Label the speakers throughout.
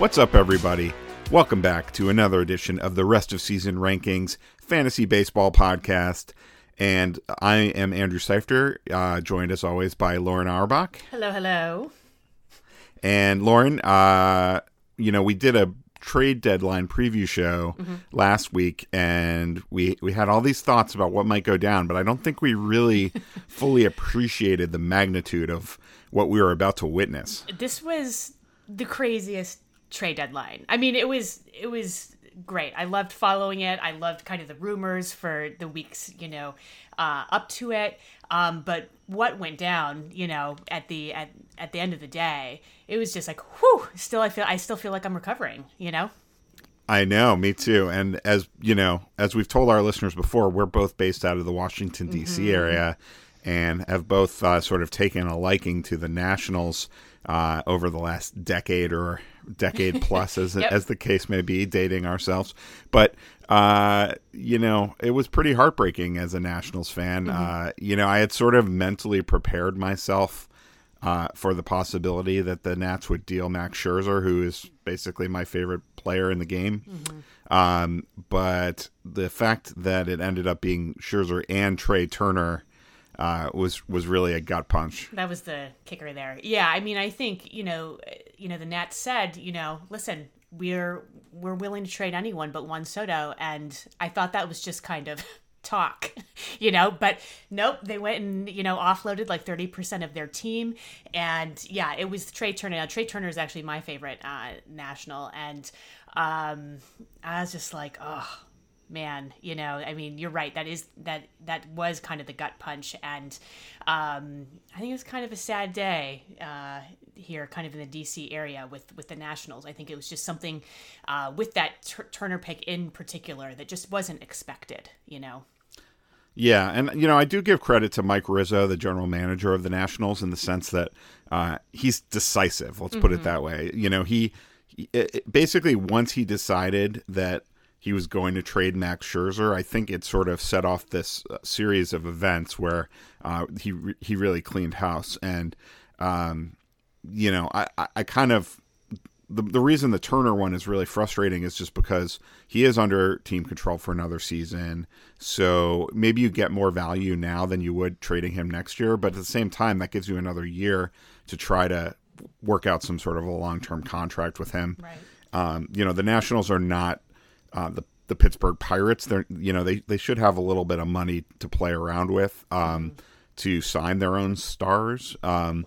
Speaker 1: What's up, everybody? Welcome back to another edition of the Rest of Season Rankings Fantasy Baseball Podcast. And I am Andrew Seifter, uh, joined as always by Lauren Auerbach.
Speaker 2: Hello, hello.
Speaker 1: And Lauren, uh, you know, we did a trade deadline preview show mm-hmm. last week, and we we had all these thoughts about what might go down, but I don't think we really fully appreciated the magnitude of what we were about to witness.
Speaker 2: This was the craziest trade deadline. I mean, it was it was great. I loved following it. I loved kind of the rumors for the weeks, you know, uh, up to it. Um, but what went down, you know, at the at at the end of the day, it was just like, whew. Still, I feel I still feel like I'm recovering. You know.
Speaker 1: I know, me too. And as you know, as we've told our listeners before, we're both based out of the Washington D.C. Mm-hmm. area, and have both uh, sort of taken a liking to the Nationals uh, over the last decade or decade plus, as yep. as the case may be, dating ourselves. But uh, you know, it was pretty heartbreaking as a Nationals fan. Mm-hmm. Uh, you know, I had sort of mentally prepared myself uh, for the possibility that the Nats would deal Max Scherzer, who is basically my favorite player in the game. Mm-hmm. Um, but the fact that it ended up being Scherzer and Trea Turner uh, was was really a gut punch.
Speaker 2: That was the kicker there. Yeah, I mean, I think you know, you know, the Nats said, you know, listen, we're we're willing to trade anyone but Juan Soto, and I thought that was just kind of talk, you know, but nope, they went and, you know, offloaded like 30% of their team. And yeah, it was Trea Turner. Now, Trea Turner is actually my favorite uh, national. And um, I was just like, oh, man, you know, I mean, you're right. That is that that was kind of the gut punch, and um, I think it was kind of a sad day uh, here, kind of in the DC area with with the Nationals. I think it was just something uh, with that t- Turner pick in particular that just wasn't expected, you know.
Speaker 1: Yeah, and you know, I do give credit to Mike Rizzo, the general manager of the Nationals, in the sense that uh, he's decisive. Let's mm-hmm. put it mm-hmm. that way. You know, he, he it, basically once he decided that he was going to trade Max Scherzer. I think it sort of set off this uh, series of events where uh, he he really cleaned house, and um, you know, I, I, I kind of the the reason the Turner one is really frustrating is just because he is under team control for another season. So maybe you get more value now than you would trading him next year, but at the same time, that gives you another year to try to work out some sort of a long term contract with him.
Speaker 2: Right.
Speaker 1: Um, you know, the Nationals are not uh, the the Pittsburgh Pirates. They're you know they they should have a little bit of money to play around with um, to sign their own stars. Um,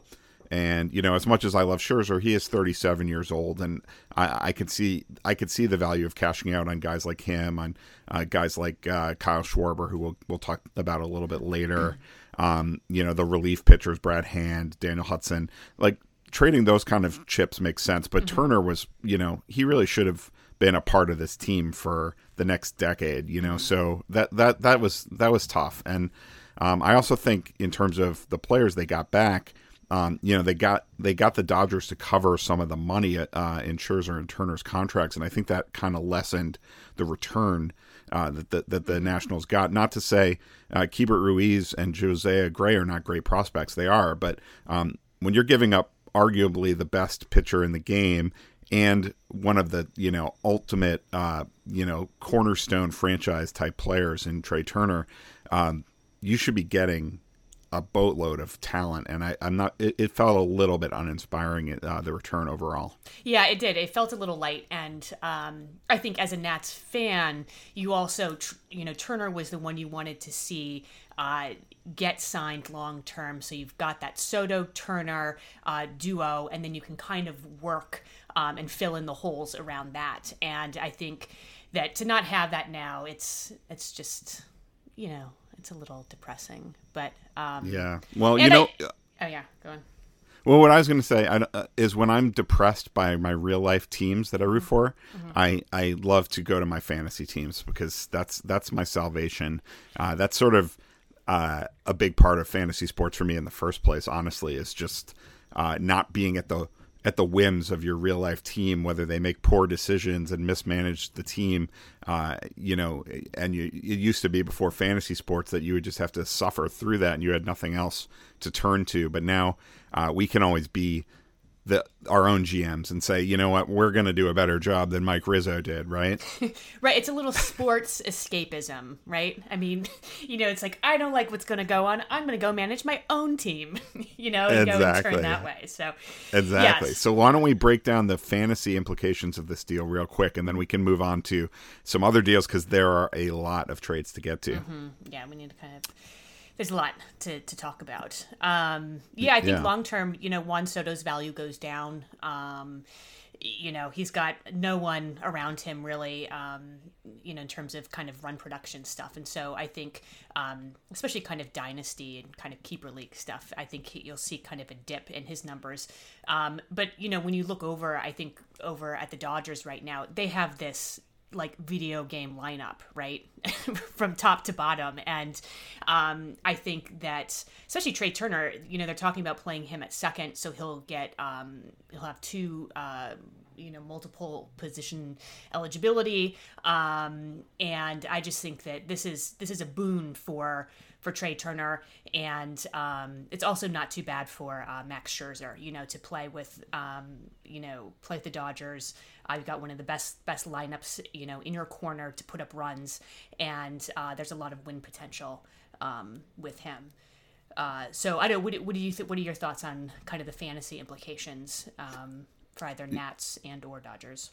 Speaker 1: and you know, as much as I love Scherzer, he is 37 years old, and I, I could see I could see the value of cashing out on guys like him, on uh, guys like uh, Kyle Schwarber, who we'll we'll talk about a little bit later. Um, you know, the relief pitchers, Brad Hand, Daniel Hudson, like trading those kind of chips makes sense. But mm-hmm. Turner was, you know, he really should have been a part of this team for the next decade, you know. So that that that was that was tough. And um, I also think in terms of the players they got back, um, you know, they got they got the Dodgers to cover some of the money uh, in Scherzer and Turner's contracts, and I think that kind of lessened the return uh, that, the, that the Nationals got. Not to say uh, Keibert Ruiz and Josiah Gray are not great prospects; they are, but um, when you're giving up arguably the best pitcher in the game and one of the you know ultimate uh, you know cornerstone franchise type players in Trea Turner, um, you should be getting a boatload of talent, and I, am not. It, it, felt a little bit uninspiring. Uh, the return overall.
Speaker 2: Yeah, it did. It felt a little light, and um, I think as a Nats fan, you also, you know, Turner was the one you wanted to see uh, get signed long term. So you've got that Soto Turner uh, duo, and then you can kind of work um, and fill in the holes around that. And I think that to not have that now, it's it's just you know it's a little depressing. But um,
Speaker 1: yeah, well, you know,
Speaker 2: I, oh yeah, go on.
Speaker 1: Well, what I was going to say I, uh, is when I'm depressed by my real life teams that I root for, mm-hmm. I, I love to go to my fantasy teams because that's that's my salvation. Uh, that's sort of uh, a big part of fantasy sports for me in the first place. Honestly, is just uh, not being at the at the whims of your real life team, whether they make poor decisions and mismanage the team. Uh, you know, and you, it used to be before fantasy sports that you would just have to suffer through that and you had nothing else to turn to. But now uh, we can always be the our own GMs and say, you know what, we're going to do a better job than Mike Rizzo did, right?
Speaker 2: right. It's a little sports escapism, right? I mean, you know, it's like I don't like what's going to go on. I'm going to go manage my own team, you know, and exactly. go and turn that way. So
Speaker 1: exactly. Yes. So why don't we break down the fantasy implications of this deal real quick, and then we can move on to some other deals because there are a lot of trades to get to.
Speaker 2: Mm-hmm. Yeah, we need to kind of there's a lot to, to talk about. Um, yeah, I think yeah. long term, you know, Juan Soto's value goes down. Um, you know, he's got no one around him really, um, you know, in terms of kind of run production stuff. And so I think, um, especially kind of dynasty and kind of keeper league stuff, I think he, you'll see kind of a dip in his numbers. Um, but, you know, when you look over, I think over at the Dodgers right now, they have this like video game lineup, right? From top to bottom. And um, I think that especially Trea Turner, you know, they're talking about playing him at second, so he'll get um, he'll have two uh, you know multiple position eligibility. Um, and I just think that this is this is a boon for for Trea Turner, and um, it's also not too bad for uh, Max Scherzer. You know, to play with, um, you know, play with the Dodgers. Uh, you've got one of the best best lineups, you know, in your corner to put up runs, and uh, there's a lot of win potential um, with him. Uh, so I don't. What, what do you th- What are your thoughts on kind of the fantasy implications um, for either Nats and or Dodgers?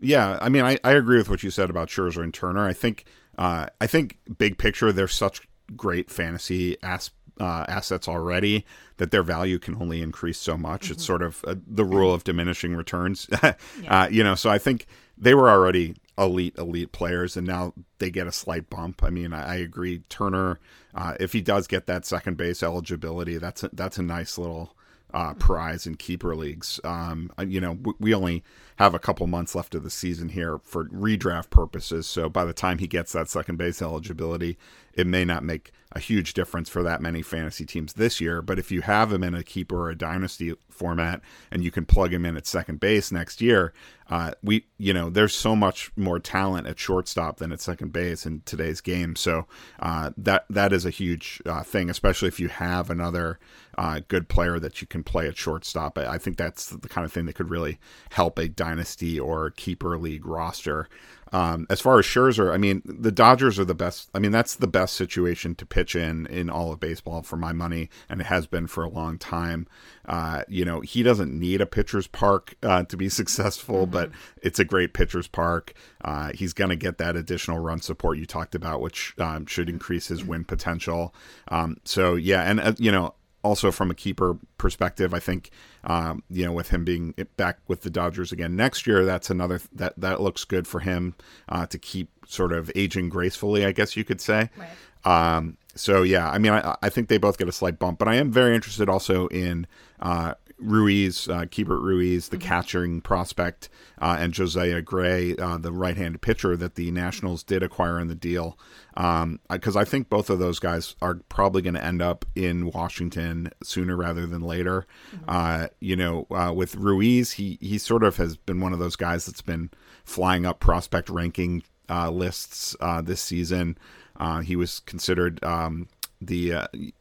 Speaker 1: Yeah, I mean, I, I agree with what you said about Scherzer and Turner. I think uh, I think big picture, they're such great fantasy as, uh, assets already that their value can only increase so much. Mm-hmm. It's sort of uh, the rule of diminishing returns. yeah. uh, you know, so I think they were already elite, elite players, and now they get a slight bump. I mean, I, I agree. Turner, uh, if he does get that second base eligibility, that's a, that's a nice little uh, prize in keeper leagues. Um, you know, we only have a couple months left of the season here for redraft purposes. So by the time he gets that second base eligibility, it may not make a huge difference for that many fantasy teams this year. But if you have him in a keeper or a dynasty format and you can plug him in at second base next year, uh, we you know there's so much more talent at shortstop than at second base in today's game. So uh, that that is a huge uh, thing, especially if you have another uh, good player that you can play at shortstop. I, I think that's the kind of thing that could really help a dynasty or keeper league roster. Um, as far as Scherzer, I mean, the Dodgers are the best. I mean, that's the best situation to pitch in in all of baseball for my money, and it has been for a long time. Uh, you know, he doesn't need a pitcher's park uh, to be successful, mm-hmm. but it's a great pitcher's park. Uh, he's going to get that additional run support you talked about, which um, should increase his win potential. Um, so yeah, and uh, you know, also from a keeper perspective, I think um, you know with him being back with the Dodgers again next year, that's another that that looks good for him uh, to keep sort of aging gracefully, I guess you could say. Right. Um, so yeah, I mean, I, I, think they both get a slight bump, but I am very interested also in uh, Ruiz, uh, Keibert Ruiz, the mm-hmm. catching prospect, uh, and Josiah Gray, uh, the right-handed pitcher that the Nationals did acquire in the deal. Because um, I think both of those guys are probably going to end up in Washington sooner rather than later. Mm-hmm. Uh, you know, uh, with Ruiz, he he sort of has been one of those guys that's been flying up prospect ranking uh, lists this season. he was considered um, the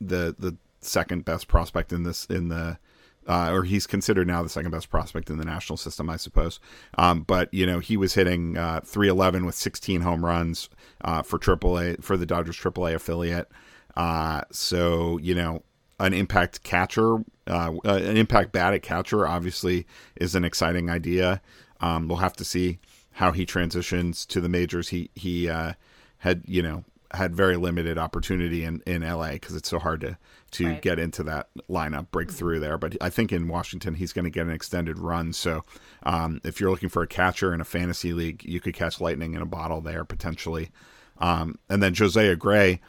Speaker 1: the the second best prospect in this in the uh, or he's considered now the second best prospect in the national system, I suppose. Um, but you know, he was hitting uh, 311 with 16 home runs uh, for AAA for the Dodgers AAA affiliate. Uh, so you know, an impact catcher, uh, uh, an impact bat at catcher, obviously is an exciting idea. Um, we'll have to see how he transitions to the majors. He he had you know had very limited opportunity in, in LA because it's so hard to to right. get into that lineup, break mm-hmm. through there. But I think in Washington he's going to get an extended run. So um, if you're looking for a catcher in a fantasy league, you could catch lightning in a bottle there potentially. Um, and then Josiah Gray,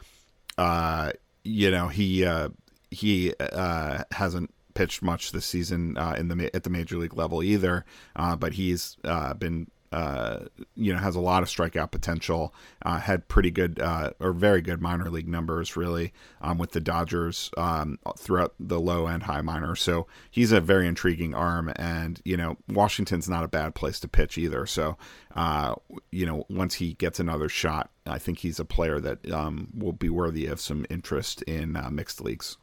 Speaker 1: uh, you know he uh, he uh, hasn't pitched much this season uh, in the at the major league level either, uh, but he's uh, been uh, you know, has a lot of strikeout potential. Uh, had pretty good uh, or very good minor league numbers, really, um, with the Dodgers um, throughout the low and high minor. So he's a very intriguing arm, and you know, Washington's not a bad place to pitch either. So, uh, you know, once he gets another shot, I think he's a player that um, will be worthy of some interest in uh, mixed leagues.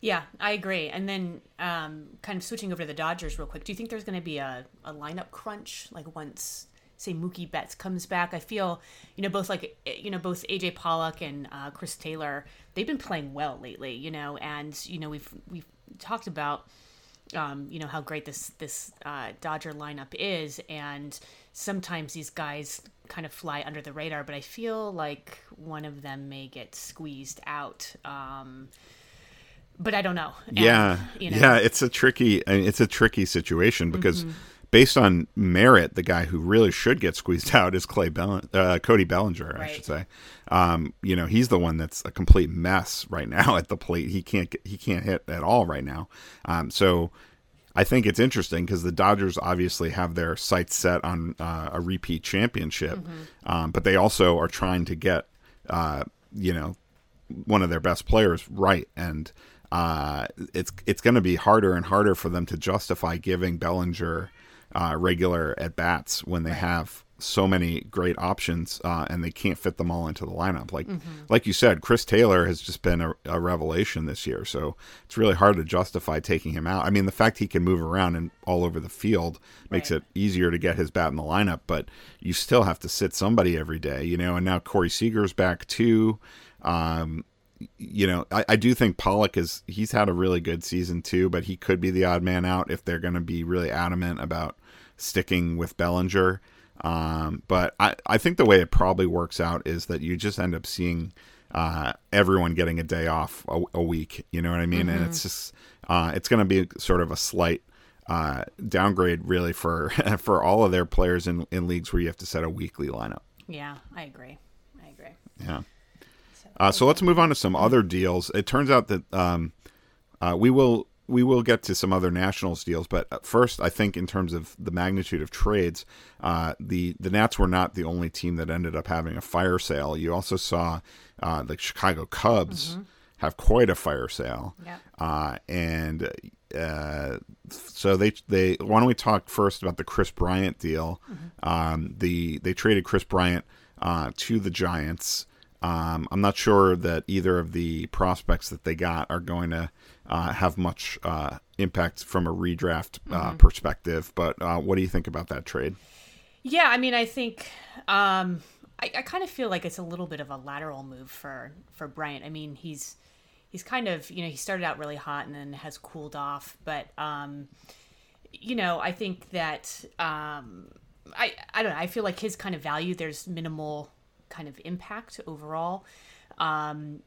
Speaker 2: Yeah, I agree. And then, um, kind of switching over to the Dodgers real quick. Do you think there's going to be a, a lineup crunch like once, say, Mookie Betts comes back? I feel, you know, both like you know both AJ Pollock and uh, Chris Taylor, they've been playing well lately. You know, and you know we've we've talked about. Um, you know how great this this uh, Dodger lineup is, and sometimes these guys kind of fly under the radar. But I feel like one of them may get squeezed out. Um, but I don't know. And,
Speaker 1: yeah,
Speaker 2: you know.
Speaker 1: yeah, it's a tricky, I mean, it's a tricky situation because
Speaker 2: Mm-hmm.
Speaker 1: based on merit, the guy who really should get squeezed out is Clay Bell, uh, Cody Bellinger, I should say. Um, you know, he's the one that's a complete mess right now at the plate. He can't, he can't hit at all right now. Um, so. I think it's interesting because the Dodgers obviously have their sights set on uh, a repeat championship, um, but they also are trying to get, uh, you know, one of their best players right, and uh, it's it's going to be harder and harder for them to justify giving Bellinger uh, regular at bats when they have so many great options uh, and they can't fit them all into the lineup. Like like you said, Chris Taylor has just been a, a revelation this year, so it's really hard to justify taking him out. I mean, the fact he can move around and all over the field makes
Speaker 2: Right.
Speaker 1: it easier to get his bat in the lineup, but you still have to sit somebody every day, you know. And now Corey Seager's back too. Um, you know, I, I do think Pollock is he's had a really good season too, but he could be the odd man out if they're going to be really adamant about sticking with Bellinger. Um, but I, I think the way it probably works out is that you just end up seeing uh, everyone getting a day off a, a week. You know what I mean? And it's just uh, it's going to be sort of a slight uh, downgrade, really, for for all of their players in in leagues where you have to set a weekly lineup.
Speaker 2: Yeah, I agree. I agree.
Speaker 1: Yeah. Uh, so let's move on to some other deals. It turns out that um, uh, we will we will get to some other Nationals deals, but uh, first, I think in terms of the magnitude of trades, uh, the the Nats were not the only team that ended up having a fire sale. You also saw uh, the Chicago Cubs have quite a fire sale,
Speaker 2: Yep.
Speaker 1: uh, and uh, so they they why don't we talk first about the Kris Bryant deal? Um, the they traded Kris Bryant uh, to the Giants. Um, I'm not sure that either of the prospects that they got are going to uh, have much uh, impact from a redraft uh, perspective. But uh, what do you think about that trade?
Speaker 2: Yeah, I mean, I think um, I, I kind of feel like it's a little bit of a lateral move for for Bryant. I mean, he's he's kind of you know he started out really hot and then has cooled off, but um, you know I think that um, I I don't know. I feel like his kind of value there's minimal kind of impact overall. Um,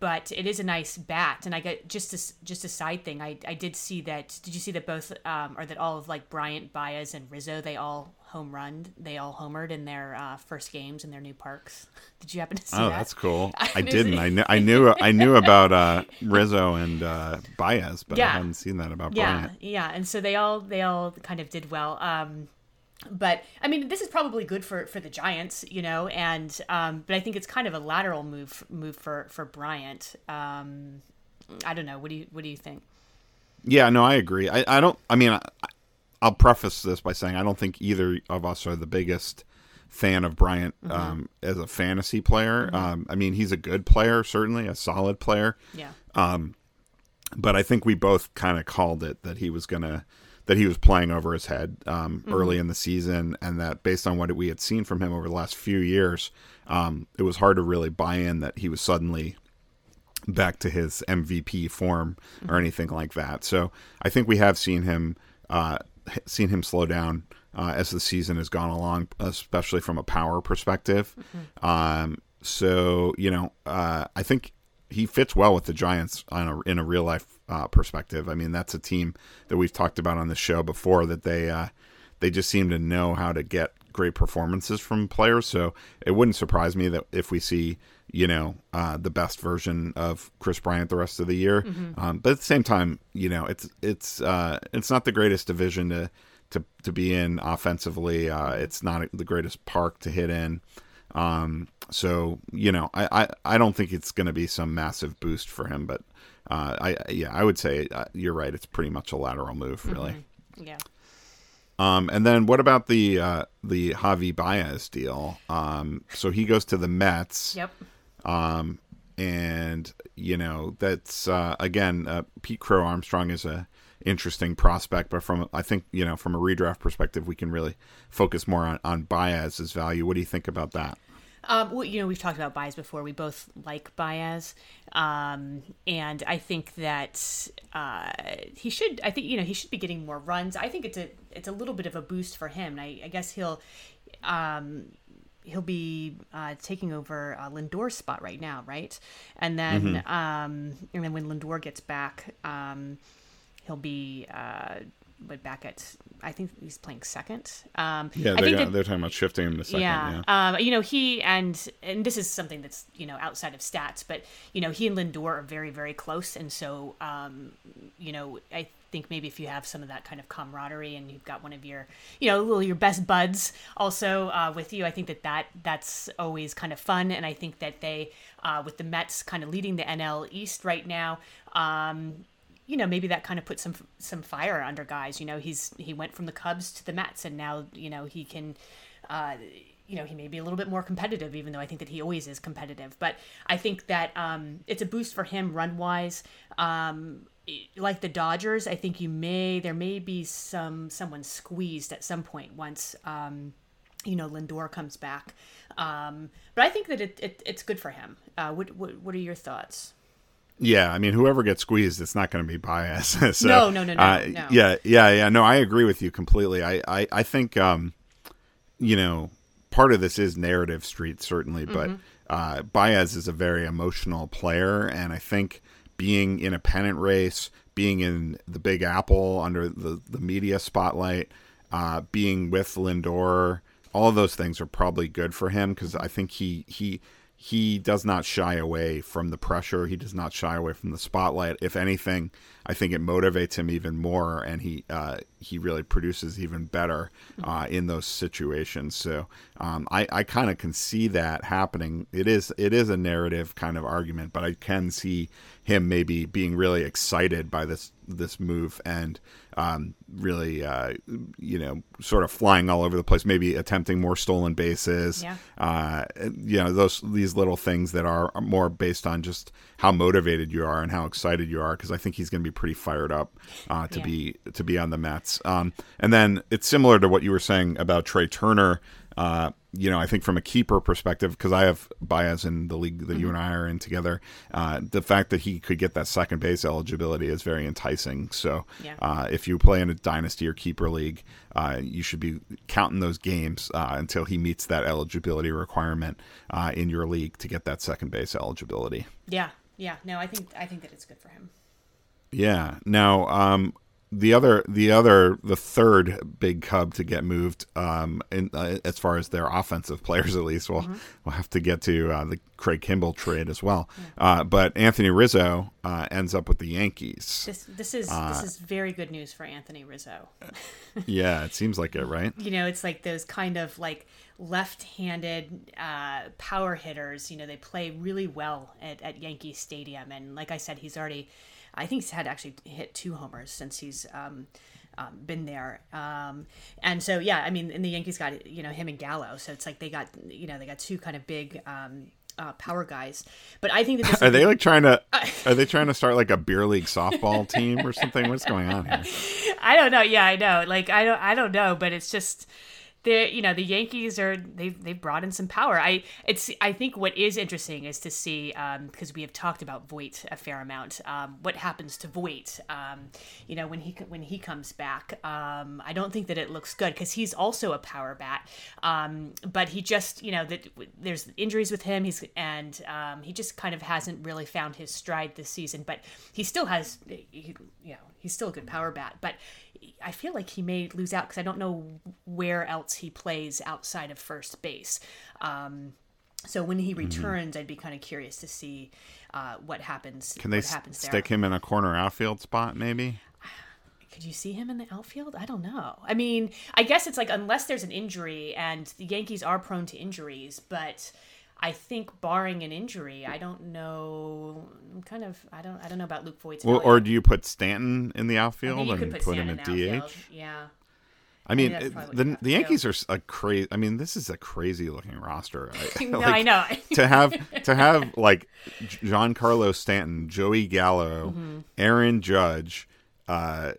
Speaker 2: but it is a nice bat, and I got just a, just a side thing. I, I did see that. Did you see that both um, or that all of like Bryant, Baez, and Rizzo they all home run. They all homered in their uh, first games in their new parks. Did you happen to see that?
Speaker 1: Oh,
Speaker 2: that?
Speaker 1: that's cool. I
Speaker 2: I
Speaker 1: didn't. I knew. I knew. I knew about uh, Rizzo and uh, Baez, but I hadn't seen that about
Speaker 2: yeah
Speaker 1: Bryant.
Speaker 2: yeah and so they all they all kind of did well um but i mean this is probably good for for the giants you know and um but i think it's kind of a lateral move move for for bryant um i don't know what do you what do you think
Speaker 1: Yeah, no, I agree. I, I don't. I mean, I, I'll preface this by saying I don't think either of us are the biggest fan of Bryant
Speaker 2: Mm-hmm.
Speaker 1: um, as a fantasy player. Um, I mean, he's a good player, certainly a solid player,
Speaker 2: yeah Um
Speaker 1: but I think we both kind of called it that he was gonna that he was playing over his head um,
Speaker 2: Mm-hmm.
Speaker 1: early in the season, and that based on what we had seen from him over the last few years, um, it was hard to really buy in that he was suddenly back to his MVP form or anything like that. So I think we have seen him uh, seen him slow down uh, as the season has gone along, especially from a power perspective. Um, so you know, uh, I think he fits well with the Giants on a, in a real life uh, perspective. I mean, that's a team that we've talked about on the show before that they uh, they just seem to know how to get great performances from players. So it wouldn't surprise me that if we see, you know, uh, the best version of Kris Bryant the rest of the year. Um, but at the same time, you know, it's it's uh, it's not the greatest division to to to be in offensively. Uh, it's not the greatest park to hit in. Um, so you know, I, I, I don't think it's going to be some massive boost for him, but uh, I yeah, I would say uh, you're right. It's pretty much a lateral move, really.
Speaker 2: yeah
Speaker 1: Um, and then what about the uh, the Javi Baez deal? Um, so he goes to the Mets.
Speaker 2: yep Um,
Speaker 1: and you know that's uh, again uh, Pete Crow Armstrong is a interesting prospect, but from I think you know from a redraft perspective, we can really focus more on on Baez's value. What do you think about that?
Speaker 2: Um, well, you know, we've talked about Baez before. We both like Baez, um, and I think that uh, he should. I think you know he should be getting more runs. I think it's a it's a little bit of a boost for him. And I, I guess he'll um, he'll be uh, taking over uh, Lindor's spot right now, right? And then mm-hmm. um, and then when Lindor gets back, um, he'll be uh, but back at I think he's playing second. Um,
Speaker 1: yeah, they got, that, they're talking about shifting him to second.
Speaker 2: Yeah, yeah. Um, you know he and and this is something that's you know outside of stats, but you know he and Lindor are very very close, and so um, you know I think maybe if you have some of that kind of camaraderie and you've got one of your you know little your best buds also uh, with you, I think that that that's always kind of fun, and I think that they uh, with the Mets kind of leading the NL East right now. Um, you know maybe that kind of put some some fire under guys you know he's he went from the cubs to the mets and now you know he can uh you know he may be a little bit more competitive even though i think that he always is competitive. But i think that um it's a boost for him run wise um like the dodgers i think you may there may be some someone squeezed at some point once um you know Lindor comes back. Um but i think that it, it it's good for him. Uh what, what what are your thoughts
Speaker 1: yeah, I mean, whoever gets squeezed, it's not going to be Baez. so,
Speaker 2: no, no, no, no,
Speaker 1: uh,
Speaker 2: no,
Speaker 1: Yeah, yeah, yeah. No, I agree with you completely. I, I, I think, um, you know, part of this is narrative street, certainly, but mm-hmm. uh, Baez is a very emotional player, and I think being in a pennant race, being in the Big Apple under the the media spotlight, uh, being with Lindor, all of those things are probably good for him because I think he he he does not shy away from the pressure. He does not shy away from the spotlight. If anything, I think it motivates him even more, and he uh, he really produces even better uh, in those situations. So um, I, I kind of can see that happening. It is it is a narrative kind of argument, but I can see him maybe being really excited by this this move and um, really, uh, you know, sort of flying all over the place, maybe attempting more stolen bases.
Speaker 2: Yeah.
Speaker 1: Uh, you know, those these little things that are more based on just how motivated you are and how excited you are, because I think he's going to be pretty fired up uh, to yeah. be to be on the Mets. Um, and then it's similar to what you were saying about Trea Turner. Uh, you know, I think from a keeper perspective, because I have Baez in the league that mm-hmm. you and I are in together, uh, the fact that he could get that second base eligibility is very enticing. So,
Speaker 2: yeah.
Speaker 1: uh, if you play in a dynasty or keeper league, uh, you should be counting those games uh, until he meets that eligibility requirement uh, in your league to get that second base eligibility.
Speaker 2: Yeah, yeah. No, I think I think that it's good for him.
Speaker 1: Yeah. Now, um, the other the other the third big cub to get moved um in uh, as far as their offensive players at least we'll mm-hmm. we'll have to get to uh, the Craig Kimbrel trade as well. Yeah. uh, but Anthony Rizzo uh, ends up with the Yankees.
Speaker 2: This this is this uh, is very good news for Anthony Rizzo.
Speaker 1: Yeah it seems like it right?
Speaker 2: You know it's like those kind of like left-handed uh, power hitters. You know they play really well at, at Yankee Stadium. And like I said he's already I think he's had actually hit two homers since he's um, um, been there. Um, and so, yeah, I mean, and the Yankees got, you know, him and Gallo. So it's like they got, you know, they got two kind of big um, uh, power guys. But I think that
Speaker 1: are they like trying to are they trying to start like a beer league softball team or something? What's going on here?
Speaker 2: I don't know. Yeah, I know. Like I don't I don't know, but it's just the you know the Yankees are they've they've brought in some power. I it's I think what is interesting is to see because um, we have talked about Voit a fair amount. Um, what happens to Voit? Um, you know when he when he comes back. Um, I don't think that it looks good because he's also a power bat. Um, but he just you know that there's injuries with him. He's and um, he just kind of hasn't really found his stride this season. But he still has you know he's still a good power bat. But I feel like he may lose out because I don't know where else he plays outside of first base. Um, so when he mm-hmm. returns, mm-hmm. I'd be kind of curious to see uh, what happens.
Speaker 1: Can they
Speaker 2: happens
Speaker 1: stick him in a corner outfield spot, maybe?
Speaker 2: Could you see him in the outfield? I don't know. I mean, I guess it's like unless there's an injury, and the Yankees are prone to injuries, but I think barring an injury, I don't know. I'm kind of I don't I don't know about Luke Voit's.
Speaker 1: Well, or do you put Stanton in the outfield
Speaker 2: and
Speaker 1: put,
Speaker 2: put
Speaker 1: him at DH?
Speaker 2: Yeah.
Speaker 1: I mean, it- the the Yankees are a crazy. I mean, this is a crazy looking roster. I,
Speaker 2: no,
Speaker 1: like,
Speaker 2: I know.
Speaker 1: to have to have like Giancarlo Stanton, Joey Gallo,
Speaker 2: Mm-hmm.
Speaker 1: Aaron Judge, uh,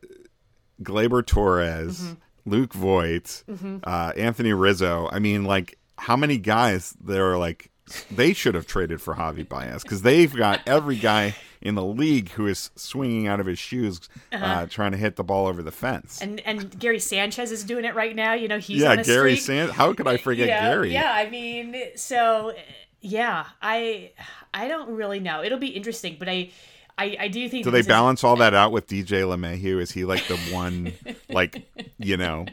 Speaker 1: Gleyber Torres,
Speaker 2: Mm-hmm.
Speaker 1: Luke Voit, uh, Anthony Rizzo. I mean, like how many guys that are like they should have traded for Javi Baez because they've got every guy in the league who is swinging out of his shoes uh trying to hit the ball over the fence.
Speaker 2: Uh-huh. and and Gary Sanchez is doing it right now. You know, he's
Speaker 1: yeah, Gary. Sand. How could I forget Gary?
Speaker 2: Yeah, I mean, so yeah, I I don't really know. It'll be interesting, but I I, I do think
Speaker 1: Do they
Speaker 2: this is-
Speaker 1: balance all that out with DJ LeMahieu? Is he like the one, like you know,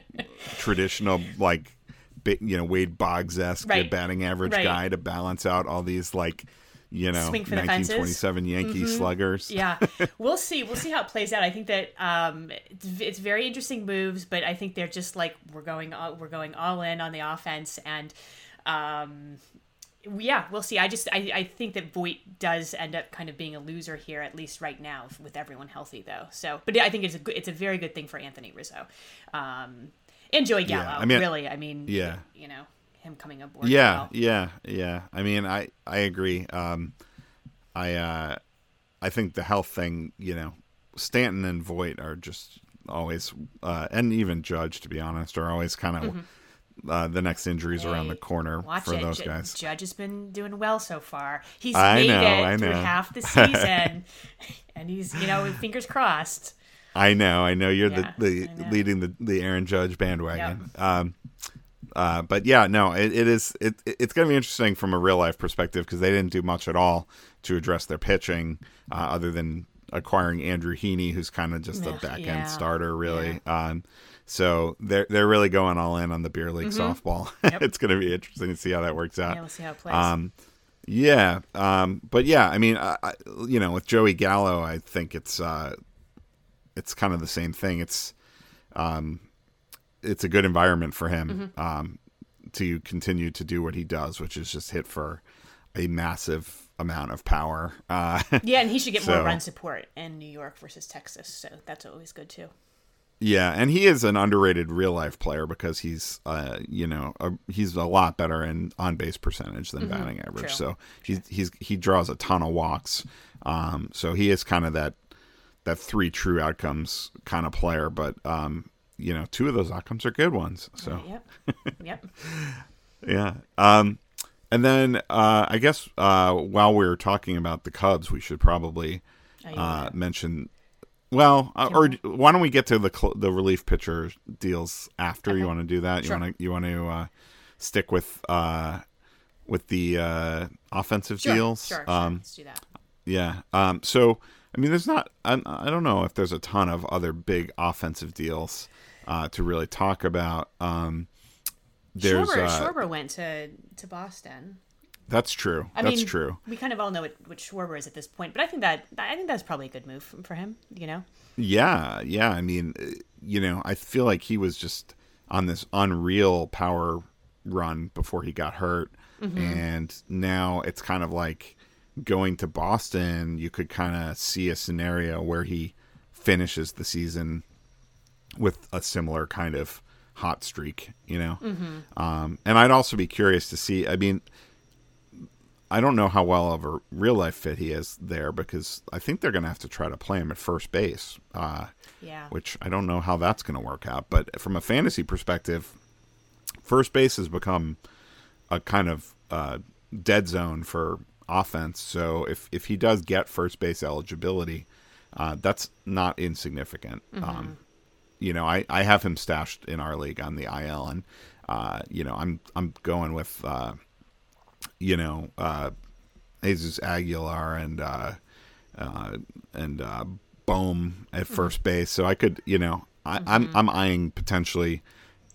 Speaker 1: traditional like, you know, Wade Boggs esque
Speaker 2: Right.
Speaker 1: batting average
Speaker 2: Right.
Speaker 1: guy to balance out all these like, you know,
Speaker 2: Swing for the fences? Mm-hmm.
Speaker 1: 1927 Yankee sluggers?
Speaker 2: yeah we'll see we'll see how it plays out i think that um it's, it's very interesting moves but i think they're just like we're going all, we're going all in on the offense and um yeah we'll see i just I, I think that Voit does end up kind of being a loser here at least right now with everyone healthy though so but i think it's a good it's a very good thing for anthony rizzo um and joey gallo
Speaker 1: I mean-
Speaker 2: really i mean
Speaker 1: Yeah.
Speaker 2: you know him coming aboard
Speaker 1: Yeah, yeah, yeah. I mean, I I agree. Um, I uh, I think the health thing, you know, Stanton and Voit are just always, uh, and even Judge, to be honest, are always kind of. Uh, the next injuries around the corner for
Speaker 2: it.
Speaker 1: those guys.
Speaker 2: Judge has been doing well so far. He's
Speaker 1: I
Speaker 2: made
Speaker 1: know,
Speaker 2: it through half the season, and he's you know fingers crossed.
Speaker 1: I know, I know you're
Speaker 2: Yeah,
Speaker 1: the, the leading the the Aaron Judge bandwagon. Um, uh, but yeah, no, it, it is it it's going to be interesting from a real life perspective because they didn't do much at all to address their pitching, uh, other than acquiring Andrew Heaney, who's kind of just a back end
Speaker 2: yeah,
Speaker 1: starter, really. Um, so they're they're really going all in on the beer league softball. it's going to be interesting to see how that works out.
Speaker 2: Mm-hmm. Yeah, we'll see how it plays.
Speaker 1: Um, yeah, um, but yeah, I mean, I, I, you know, with Joey Gallo, I think it's uh, it's kind of the same thing. It's um, it's a good environment for him
Speaker 2: Mm-hmm.
Speaker 1: um, to continue to do what he does, which is just hit for a massive amount of power. Uh,
Speaker 2: yeah, and he should get
Speaker 1: so-
Speaker 2: more run support in New York versus Texas, so that's always good too.
Speaker 1: Yeah, and he is an underrated real life player because he's, uh, you know, a, he's a lot better in on base percentage than batting average.
Speaker 2: Mm-hmm. True.
Speaker 1: So he's he's he draws a ton of walks. Um, so he is kind of that that three true outcomes kind of player. But um, you know, two of those outcomes are good ones. So
Speaker 2: Yep, yep.
Speaker 1: yeah. Um, and then uh, I guess uh, while we're talking about the Cubs, we should probably
Speaker 2: Oh,
Speaker 1: uh,
Speaker 2: yeah.
Speaker 1: mention. Well, uh, or why don't we get to the cl- the relief pitcher deals after? You want to do that?
Speaker 2: Sure.
Speaker 1: You want to you want to uh, stick with uh, with the uh, offensive
Speaker 2: Sure,
Speaker 1: deals?
Speaker 2: sure, sure.
Speaker 1: Um,
Speaker 2: Let's do that.
Speaker 1: yeah. Um, so I mean, there's not. I, I don't know if there's a ton of other big offensive deals uh, to really talk about. Um, there's
Speaker 2: Schwarber,
Speaker 1: uh,
Speaker 2: Schwarber went to to Boston.
Speaker 1: that's true.
Speaker 2: I
Speaker 1: that's
Speaker 2: mean,
Speaker 1: true.
Speaker 2: We kind of all know what, what Schwarber is at this point, but I think that I think that's probably a good move for him. You know,
Speaker 1: Yeah, yeah. I mean, uh, you know, I feel like he was just on this unreal power run before he got hurt, and now it's kind of like going to Boston. You could kind of see a scenario where he finishes the season with a similar kind of hot streak, you know. Um, and I'd also be curious to see. I mean, I don't know how well of a real life fit he is there because I think they're going to have to try to play him at first base, uh,
Speaker 2: yeah.
Speaker 1: which I don't know how that's going to work out. But from a fantasy perspective, first base has become a kind of uh, dead zone for offense. So if if he does get first base eligibility, uh, that's not insignificant. Um, you know, I, I have him stashed in our league on the IL, and uh, you know, I'm I'm going with uh, you know uh, Jesus Aguilar and uh, uh, and uh, Bohm at first base. So I could, you know, I, I'm I'm eyeing potentially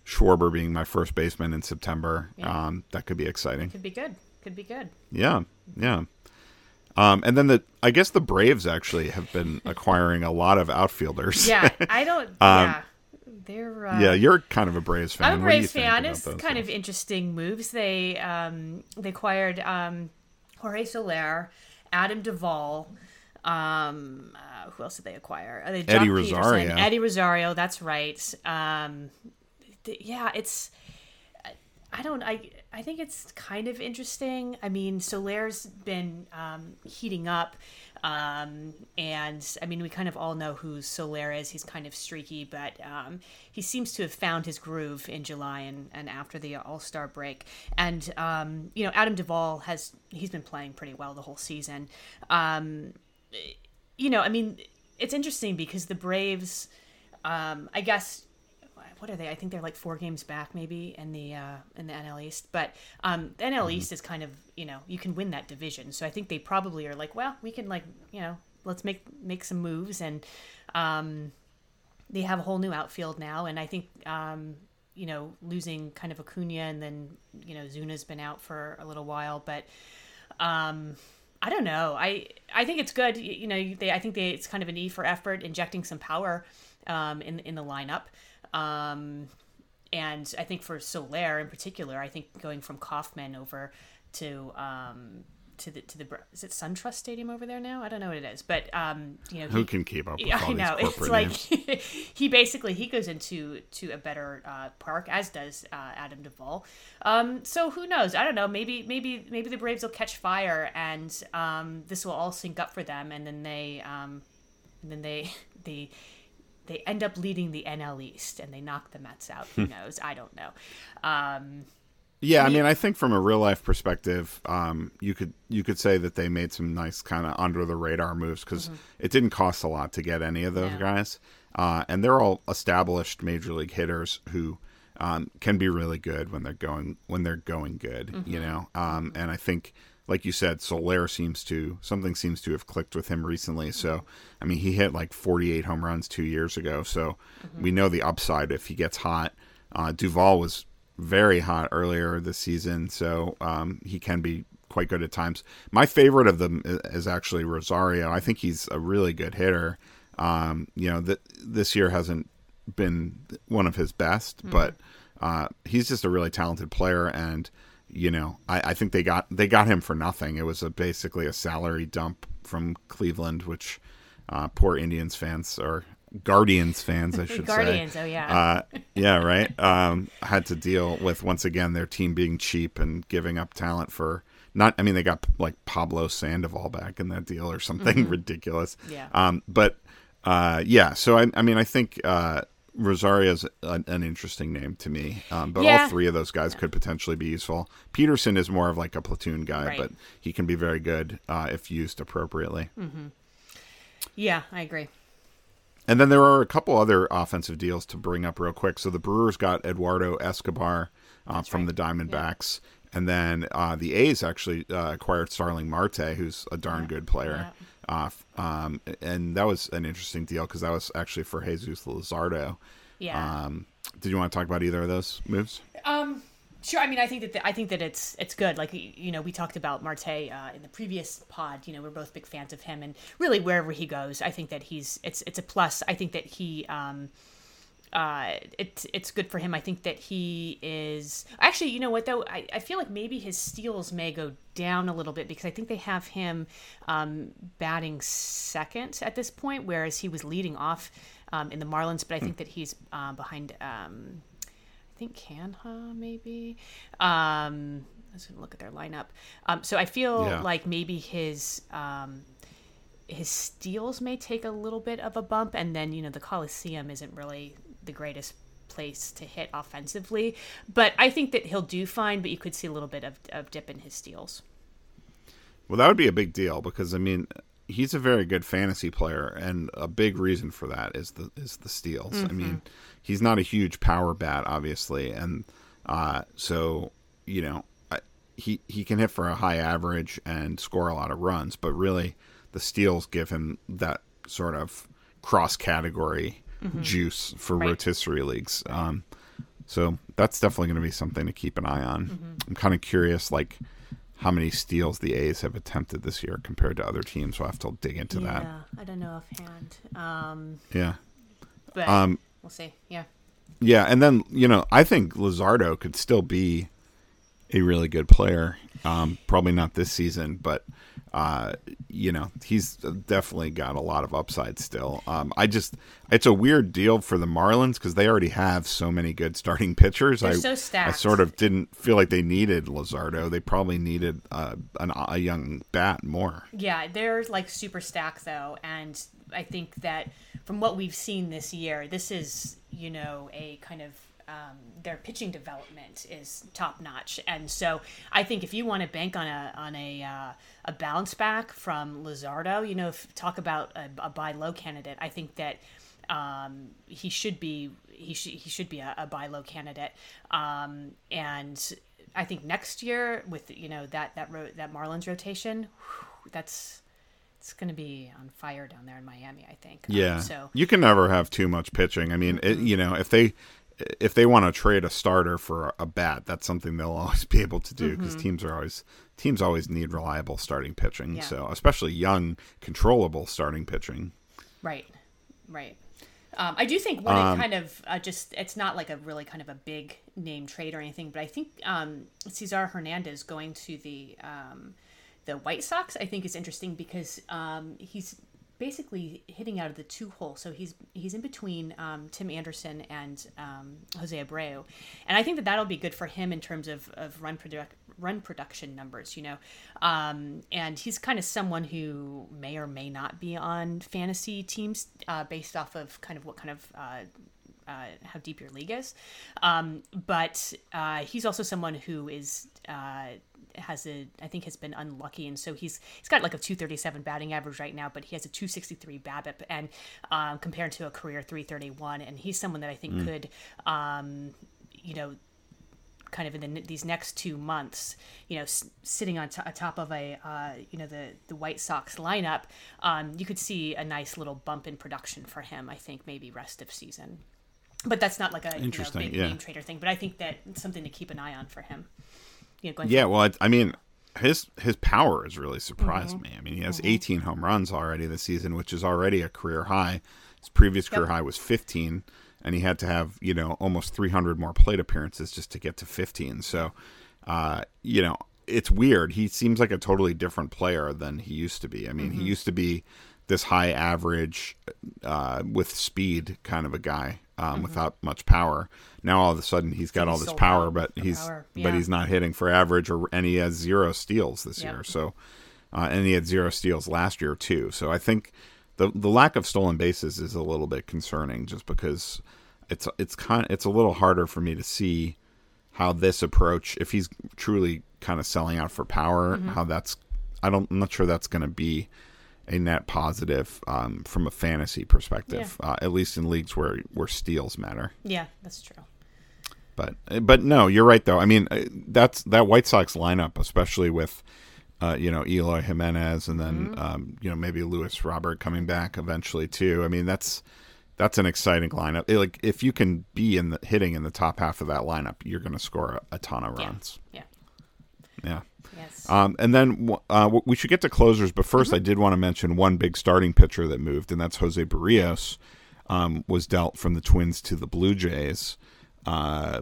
Speaker 1: Schwarber being my first baseman in September.
Speaker 2: Yeah.
Speaker 1: Um, that could be exciting.
Speaker 2: Could be good. Could be good.
Speaker 1: Yeah, yeah. Um, and then the I guess the Braves actually have been acquiring a lot of outfielders.
Speaker 2: Yeah, I don't. yeah, they're. Uh,
Speaker 1: Um, yeah, you're kind of a Braves fan.
Speaker 2: I'm a
Speaker 1: What do you
Speaker 2: Braves fan. It's kind
Speaker 1: guys?
Speaker 2: of interesting moves. They um, they acquired um, Jorge Soler, Adam Duvall. Um, uh, who else did they acquire? Uh, they
Speaker 1: Eddie
Speaker 2: Pederson,
Speaker 1: Rosario.
Speaker 2: Eddie Rosario. That's right. Um, th- yeah, it's. I don't. I I think it's kind of interesting. I mean, Soler's been um, heating up, um, and I mean, we kind of all know who Soler is. He's kind of streaky, but um, he seems to have found his groove in July and, and after the All Star break. And um, you know, Adam Duvall has he's been playing pretty well the whole season. Um, you know, I mean, it's interesting because the Braves, um, I guess what are they? I think they're like four games back, maybe in the uh, in the NL East. But um, the NL East is kind of you know you can win that division, so I think they probably are like, well, we can like you know let's make make some moves, and um, they have a whole new outfield now, and I think um, you know losing kind of Acuna and then you know Zuna's been out for a little while, but. Um, I don't know. I I think it's good. You, you know, they I think they it's kind of an E for effort, injecting some power um, in in the lineup. Um, and I think for Soler in particular, I think going from Kauffman over to um, to the to the is it SunTrust Stadium over there now? I don't know what it is, but um, you know
Speaker 1: who can keep up with all
Speaker 2: I know
Speaker 1: these
Speaker 2: it's like he basically he goes into to a better uh, park, as does uh, Adam Duvall. Um, so who knows? I don't know. Maybe maybe maybe the Braves will catch fire, and um, this will all sync up for them, and then they um, and then they they they end up leading the NL East, and they knock the Mets out. Who knows? I don't know. Um,
Speaker 1: Yeah, I mean, I think from a real life perspective, um, you could you could say that they made some nice kind of under the radar moves because it didn't cost a lot to get any of those
Speaker 2: No.
Speaker 1: guys, uh, and they're all established major league hitters who um, can be really good when they're going when they're going good, you know. Um, and I think, like you said, Soler seems to something seems to have clicked with him recently. So, I mean, he hit like 48 home runs two years ago, so we know the upside if he gets hot. Uh, Duvall was very hot earlier this season, so um, he can be quite good at times. My favorite of them is actually Rosario. I think he's a really good hitter. Um, you know, th- this year hasn't been one of his best, but uh, he's just a really talented player. And you know, I, I think they got they got him for nothing. It was a, basically a salary dump from Cleveland, which uh, poor Indians fans or Guardians fans, I should say,
Speaker 2: Guardians, oh yeah.
Speaker 1: uh, yeah, right. Um, had to deal with once again their team being cheap and giving up talent for not. I mean, they got like Pablo Sandoval back in that deal or something ridiculous.
Speaker 2: Mm-hmm. Yeah.
Speaker 1: Um, but uh, yeah, so I, I mean, I think uh, Rosario's an, an interesting name to me. Um, but
Speaker 2: Yeah.
Speaker 1: all three of those guys could potentially be useful. Pederson is more of like a platoon guy,
Speaker 2: Right.
Speaker 1: but he can be very good uh, if used appropriately.
Speaker 2: yeah, I agree.
Speaker 1: And then there are a couple other offensive deals to bring up real quick. So the Brewers got Eduardo Escobar uh, from
Speaker 2: right.
Speaker 1: the Diamondbacks. And then uh, the A's actually uh, acquired Starling Marte, who's a darn good player. Uh, f- um, and that was an interesting deal because that was actually for Jesus Luzardo.
Speaker 2: Yeah.
Speaker 1: Um, did you want to talk about either of those moves?
Speaker 2: Um, sure. I mean, I think that the, I think that it's it's good. Like you know, we talked about Marte uh, in the previous pod. You know, we're both big fans of him, and really wherever he goes, I think that he's it's it's a plus. I think that he. Um, uh, it's it's good for him. I think that he is actually. You know what though? I, I feel like maybe his steals may go down a little bit because I think they have him um, batting second at this point, whereas he was leading off um, in the Marlins. But I think that he's uh, behind. Um, I think Canha maybe. Um, I was gonna look at their lineup. Um, so I feel
Speaker 1: Yeah.
Speaker 2: like maybe his um, his steals may take a little bit of a bump, and then you know the Coliseum isn't really the greatest place to hit offensively. But I think that he'll do fine. But you could see a little bit of, of dip in his steals.
Speaker 1: Well, that would be a big deal because I mean, he's a very good fantasy player, and a big reason for that is the is the steals. I mean, he's not a huge power bat, obviously, and uh, so you know, he he can hit for a high average and score a lot of runs, but really, the steals give him that sort of cross category juice for
Speaker 2: Right.
Speaker 1: rotisserie leagues. Um, so that's definitely going to be something to keep an eye on. I'm kind of curious, like how many steals the A's have attempted this year compared to other teams. We'll have to dig into that.
Speaker 2: Yeah, I don't know offhand. Um,
Speaker 1: Yeah.
Speaker 2: but
Speaker 1: Um,
Speaker 2: we'll see. Yeah.
Speaker 1: Yeah, and then you know, I think Luzardo could still be a really good player. Um, probably not this season, but uh, you know he's definitely got a lot of upside still. Um, I just it's a weird deal for the Marlins because they already have so many good starting pitchers.
Speaker 2: They're
Speaker 1: I,
Speaker 2: so stacked.
Speaker 1: I sort of didn't feel like they needed Luzardo. They probably needed uh, an, a young bat more.
Speaker 2: Yeah, they're like super stacked though, and I think that from what we've seen this year, this is you know a kind of um, their pitching development is top notch, and so I think if you want to bank on a on a uh, a bounce back from Luzardo, you know, if, talk about a, a buy low candidate, I think that um, he should be he should he should be a, a buy low candidate, um, and I think next year with you know that that ro- that Marlins rotation, whew, that's it's going to be on fire down there in Miami. I think. Um,
Speaker 1: Yeah.
Speaker 2: so
Speaker 1: you can never have too much pitching. I mean, it, you know, if they if they want to trade a starter for a bat, that's something they'll always be able to do because teams are always teams always need reliable starting pitching.
Speaker 2: Yeah.
Speaker 1: So especially young, controllable starting pitching.
Speaker 2: Right, right. Um, I do think what it kind of uh, just it's not like a really kind of a big name trade or anything, but I think um, Cesar Hernandez going to the um, the White Sox I think is interesting because um, he's basically hitting out of the two hole. So he's he's in between um, Tim Anderson and um, Jose Abreu, and I think that that'll be good for him in terms of, of run product run production numbers. You know, um, and he's kind of someone who may or may not be on fantasy teams uh, based off of kind of what kind of uh, uh, how deep your league is. Um, but uh, he's also someone who is uh, has a I think has been unlucky, and so he's he's got like a 237 batting average right now, but he has a 263 BABIP, and um, compared to a career 331, and he's someone that I think could. Um, you know, kind of in the, these next two months, you know, s- sitting on t- top of a, uh, you know, the the White Sox lineup, um, you could see a nice little bump in production for him. I think maybe rest of season, but that's not like a you know, big
Speaker 1: yeah.
Speaker 2: name trader thing. But I think that something to keep an eye on for him. You know, going
Speaker 1: Yeah, well, I, I mean, his his power has really surprised
Speaker 2: Mm-hmm.
Speaker 1: me. I mean, he has 18 home runs already this season, which is already a career high. His previous career
Speaker 2: Yep.
Speaker 1: high was 15, and he had to have you know almost 300 more plate appearances just to get to 15. So, uh, you know, it's weird. He seems like a totally different player than he used to be. I mean,
Speaker 2: Mm-hmm.
Speaker 1: he used to be this high average uh, with speed kind of a guy um, without much power. Now all of a sudden he's got
Speaker 2: Mm-hmm. he's
Speaker 1: all this power, but he's
Speaker 2: power.
Speaker 1: but he's not hitting for average, or and he has zero steals this
Speaker 2: Yep.
Speaker 1: year. So, uh, and he had zero steals last year too. So I think the the lack of stolen bases is a little bit concerning, just because it's it's kind it's a little harder for me to see how this approach, if he's truly kind of selling out for power,
Speaker 2: Mm-hmm.
Speaker 1: how that's I don't I'm not sure that's going to be a net positive um, from a fantasy perspective, uh, at least in leagues where where steals matter.
Speaker 2: yeah, that's true.
Speaker 1: But but no, you're right though. I mean, uh, that's that White Sox lineup, especially with uh, you know Eloy Jimenez and then um, you know maybe Luis Robert coming back eventually too. I mean, that's that's an exciting lineup. It- like if you can be in the hitting in the top half of that lineup, you're going to score a, a ton of
Speaker 2: Yeah.
Speaker 1: runs.
Speaker 2: Yeah.
Speaker 1: Yeah.
Speaker 2: Yes.
Speaker 1: Um, and then uh, we should get to closers, but 1st I did want to mention one big starting pitcher that moved, and that's Jose Berrios. Um, was dealt from the Twins to the Blue Jays. Uh,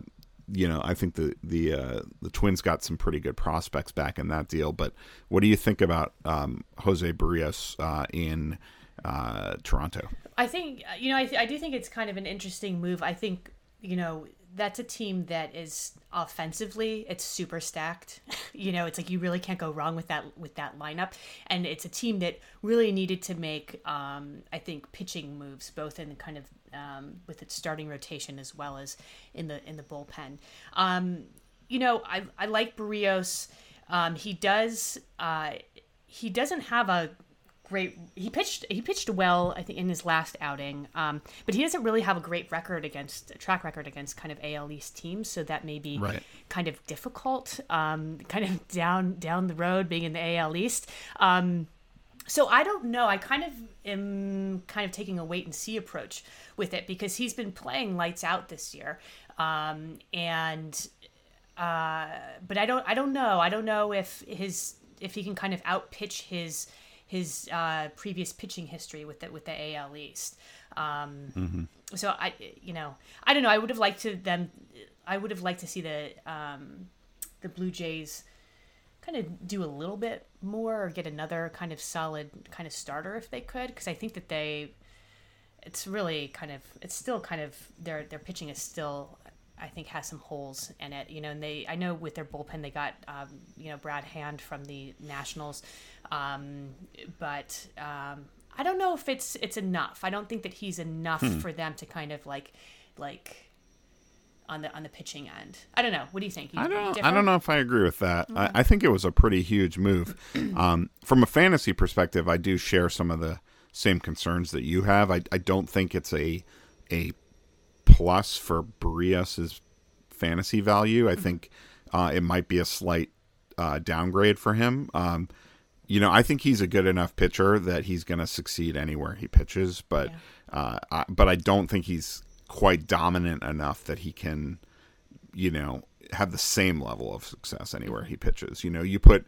Speaker 1: you know, I think the the uh, the Twins got some pretty good prospects back in that deal. But what do you think about um, Jose Berrios uh, in uh, Toronto?
Speaker 2: I think you know I, I do think it's kind of an interesting move. I think you know that's a team that is offensively it's super stacked. you know, it's like you really can't go wrong with that with that lineup, and it's a team that really needed to make um, I think pitching moves both in the kind of um, with its starting rotation as well as in the in the bullpen. Um, you know, I I like Berrios. Um, he does. Uh, he doesn't have a great. He pitched. He pitched well, I think, in his last outing. Um, but he doesn't really have a great record against a track record against kind of AL East teams. So that may be
Speaker 1: Right.
Speaker 2: kind of difficult. Um, kind of down down the road, being in the AL East. Um, so I don't know. I kind of am kind of taking a wait and see approach with it because he's been playing lights out this year, um, and uh, but I don't I don't know. I don't know if his if he can kind of outpitch his his uh, previous pitching history with the with the AL East. Um, So I you know I don't know. I would have liked to them. I would have liked to see the um, the Blue Jays kind of do a little bit more or get another kind of solid kind of starter if they could because I think that they it's really kind of it's still kind of their their pitching is still I think has some holes in it you know and they I know with their bullpen they got um, you know Brad Hand from the Nationals um, but um, I don't know if it's it's enough I don't think that he's enough
Speaker 1: Hmm.
Speaker 2: for them to kind of like like on the on the pitching end I don't know what do you think you,
Speaker 1: I don't. I don't know if I agree with that. I, I think it was a pretty huge move. Um, from a fantasy perspective, I do share some of the same concerns that you have. I, I don't think it's a a plus for Berrios's fantasy value. I think uh, it might be a slight uh, downgrade for him. Um, you know, I think he's a good enough pitcher that he's going to succeed anywhere he pitches, but uh, I, but I don't think he's quite dominant enough that he can, you know, have the same level of success anywhere he pitches. You know, you put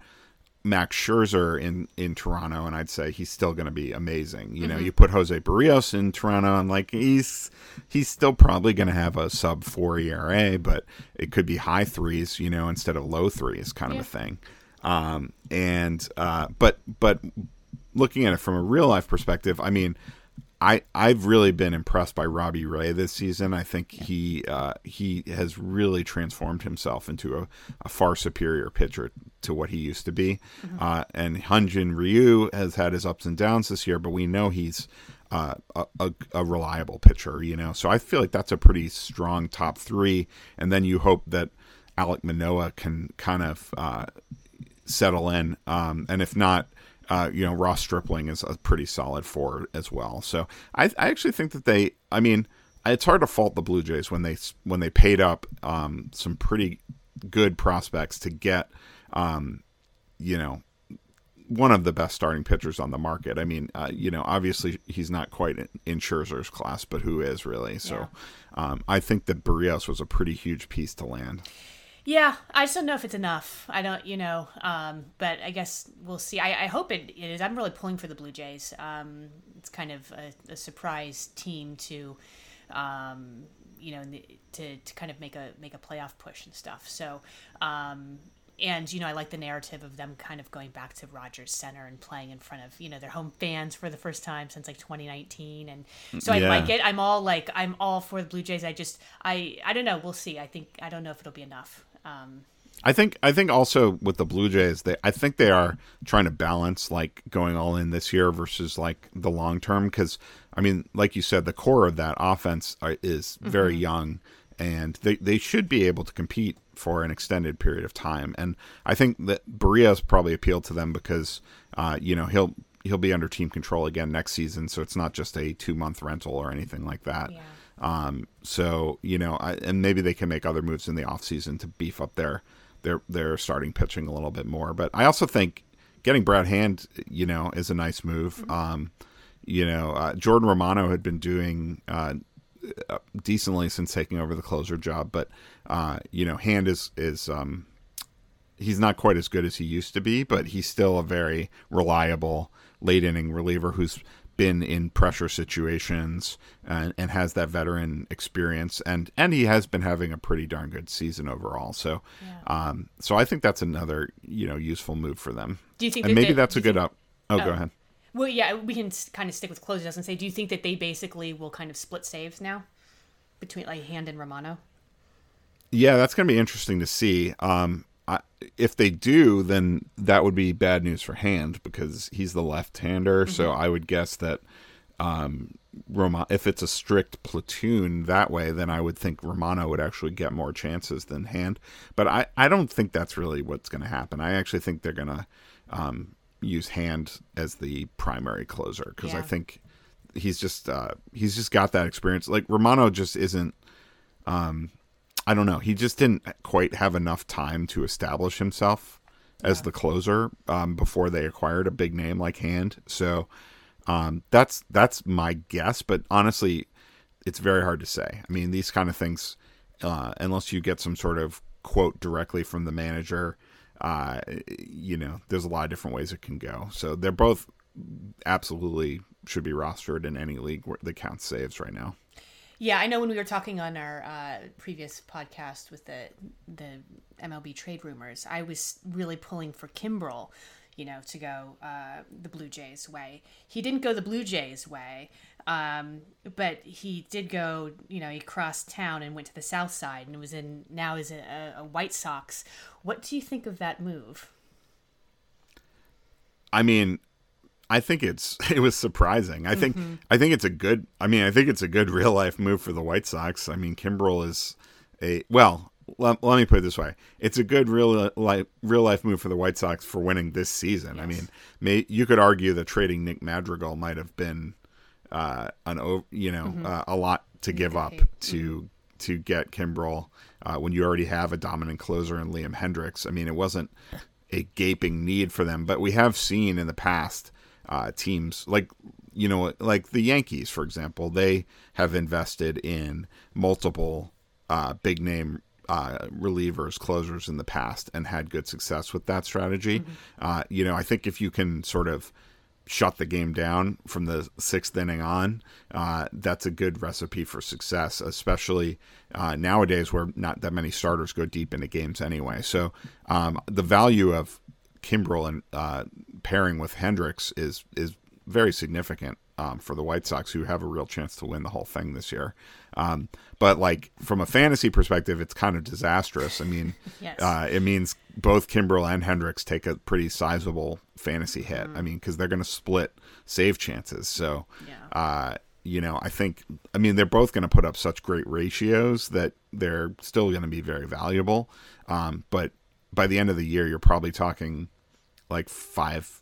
Speaker 1: Max Scherzer in in Toronto, and I'd say he's still going to be amazing. You know, you put Jose Berrios in Toronto, and like he's he's still probably going to have a sub four ERA, but it could be high threes, you know, instead of low threes, kind of a thing. Um, and uh, but but looking at it from a real life perspective, I mean, I I've really been impressed by Robbie Ray this season. I think he uh, he has really transformed himself into a, a far superior pitcher to what he used to be. Uh, and Hyunjin Ryu has had his ups and downs this year, but we know he's uh, a, a, a reliable pitcher. You know, so I feel like that's a pretty strong top three. And then you hope that Alek Manoah can kind of uh, settle in. Um, and if not, uh, you know, Ross Stripling is a pretty solid four as well. So I, I actually think that they, I mean, it's hard to fault the Blue Jays when they when they paid up um, some pretty good prospects to get, um, you know, one of the best starting pitchers on the market. I mean, uh, you know, obviously he's not quite in, in Scherzer's class, but who is really? So um, I think that Berrios was a pretty huge piece to land.
Speaker 2: Yeah, I just don't know if it's enough. I don't, you know, um, but I guess we'll see. I, I hope it, it is. I'm really pulling for the Blue Jays. Um, it's kind of a, a surprise team to, um, you know, to, to kind of make a make a playoff push and stuff. So, um, and you know, I like the narrative of them kind of going back to Rogers Center and playing in front of you know their home fans for the first time since like 2019, and mm, so I
Speaker 1: Yeah.
Speaker 2: like it. I'm all like I'm all for the Blue Jays. I just I I don't know. We'll see. I think I don't know if it'll be enough. Um,
Speaker 1: I think I think also with the Blue Jays, they I think they are trying to balance like going all in this year versus like the long term because I mean, like you said, the core of that offense are, is very mm-hmm. young, and they they should be able to compete for an extended period of time. And I think that Berrios probably appealed to them because uh, you know he'll he'll be under team control again next season, so it's not just a two month rental or anything like that.
Speaker 2: Yeah.
Speaker 1: Um, so you know, I, and maybe they can make other moves in the offseason to beef up their their their starting pitching a little bit more. But I also think getting Brad Hand, you know, is a nice move. Um, you know, uh, Jordan Romano had been doing uh, decently since taking over the closer job, but uh, you know, Hand is is um, he's not quite as good as he used to be, but he's still a very reliable late inning reliever who's been in pressure situations and, and has that veteran experience and and he has been having a pretty darn good season overall. So um so I think that's another, you know, useful move for them.
Speaker 2: Do you think
Speaker 1: and
Speaker 2: that
Speaker 1: maybe
Speaker 2: they-
Speaker 1: that's a good
Speaker 2: think-
Speaker 1: up Oh, go ahead.
Speaker 2: Well, yeah, we can kind of stick with closers and say, do you think that they basically will kind of split saves now between like Hand and Romano?
Speaker 1: Yeah, that's going to be interesting to see. Um, I, if they do, then that would be bad news for Hand because he's the left-hander. So I would guess that um, Roma, if it's a strict platoon that way, then I would think Romano would actually get more chances than Hand. But I, I don't think that's really what's going to happen. I actually think they're going to um, use Hand as the primary closer because I think he's just uh, he's just got that experience. Like Romano just isn't. I don't know. He just didn't quite have enough time to establish himself as the closer um, before they acquired a big name like Hand. So um, that's that's my guess. But honestly, it's very hard to say. I mean, these kind of things, uh, unless you get some sort of quote directly from the manager, uh, you know, there's a lot of different ways it can go. So they're both absolutely should be rostered in any league that counts saves right now.
Speaker 2: Yeah, I know when we were talking on our uh, previous podcast with the the MLB trade rumors, I was really pulling for Kimbrel, you know, to go uh, the Blue Jays way. He didn't go the Blue Jays way, um, but he did go. You know, he crossed town and went to the South Side, and was in now is a, a White Sox. What do you think of that move?
Speaker 1: I mean, I think it's it was surprising. I think
Speaker 2: Mm-hmm.
Speaker 1: I think it's a good. I mean, I think it's a good real life move for the White Sox. I mean, Kimbrel is a well. Let, let me put it this way: it's a good real life real life move for the White Sox for winning this season. I mean, may, you could argue that trading Nick Madrigal might have been uh, an you know uh, a lot to give up to to get Kimbrel uh, when you already have a dominant closer in Liam Hendriks. I mean, it wasn't a gaping need for them, but we have seen in the past uh, teams like you know like the Yankees, for example, they have invested in multiple uh, big name. Uh, relievers, closers in the past, and had good success with that strategy. Uh, you know, I think if you can sort of shut the game down from the sixth inning on, uh, that's a good recipe for success, especially uh, nowadays where not that many starters go deep into games anyway. So um, the value of Kimbrel and uh, pairing with Hendriks is is very significant um, for the White Sox, who have a real chance to win the whole thing this year. Um, but like from a fantasy perspective, it's kind of disastrous. I mean,
Speaker 2: Yes.
Speaker 1: uh, it means both Kimbrel and Hendriks take a pretty sizable fantasy hit. I mean, because they're going to split save chances. So,
Speaker 2: Yeah.
Speaker 1: uh, you know, I think, I mean, they're both going to put up such great ratios that they're still going to be very valuable. Um, but by the end of the year, you're probably talking like five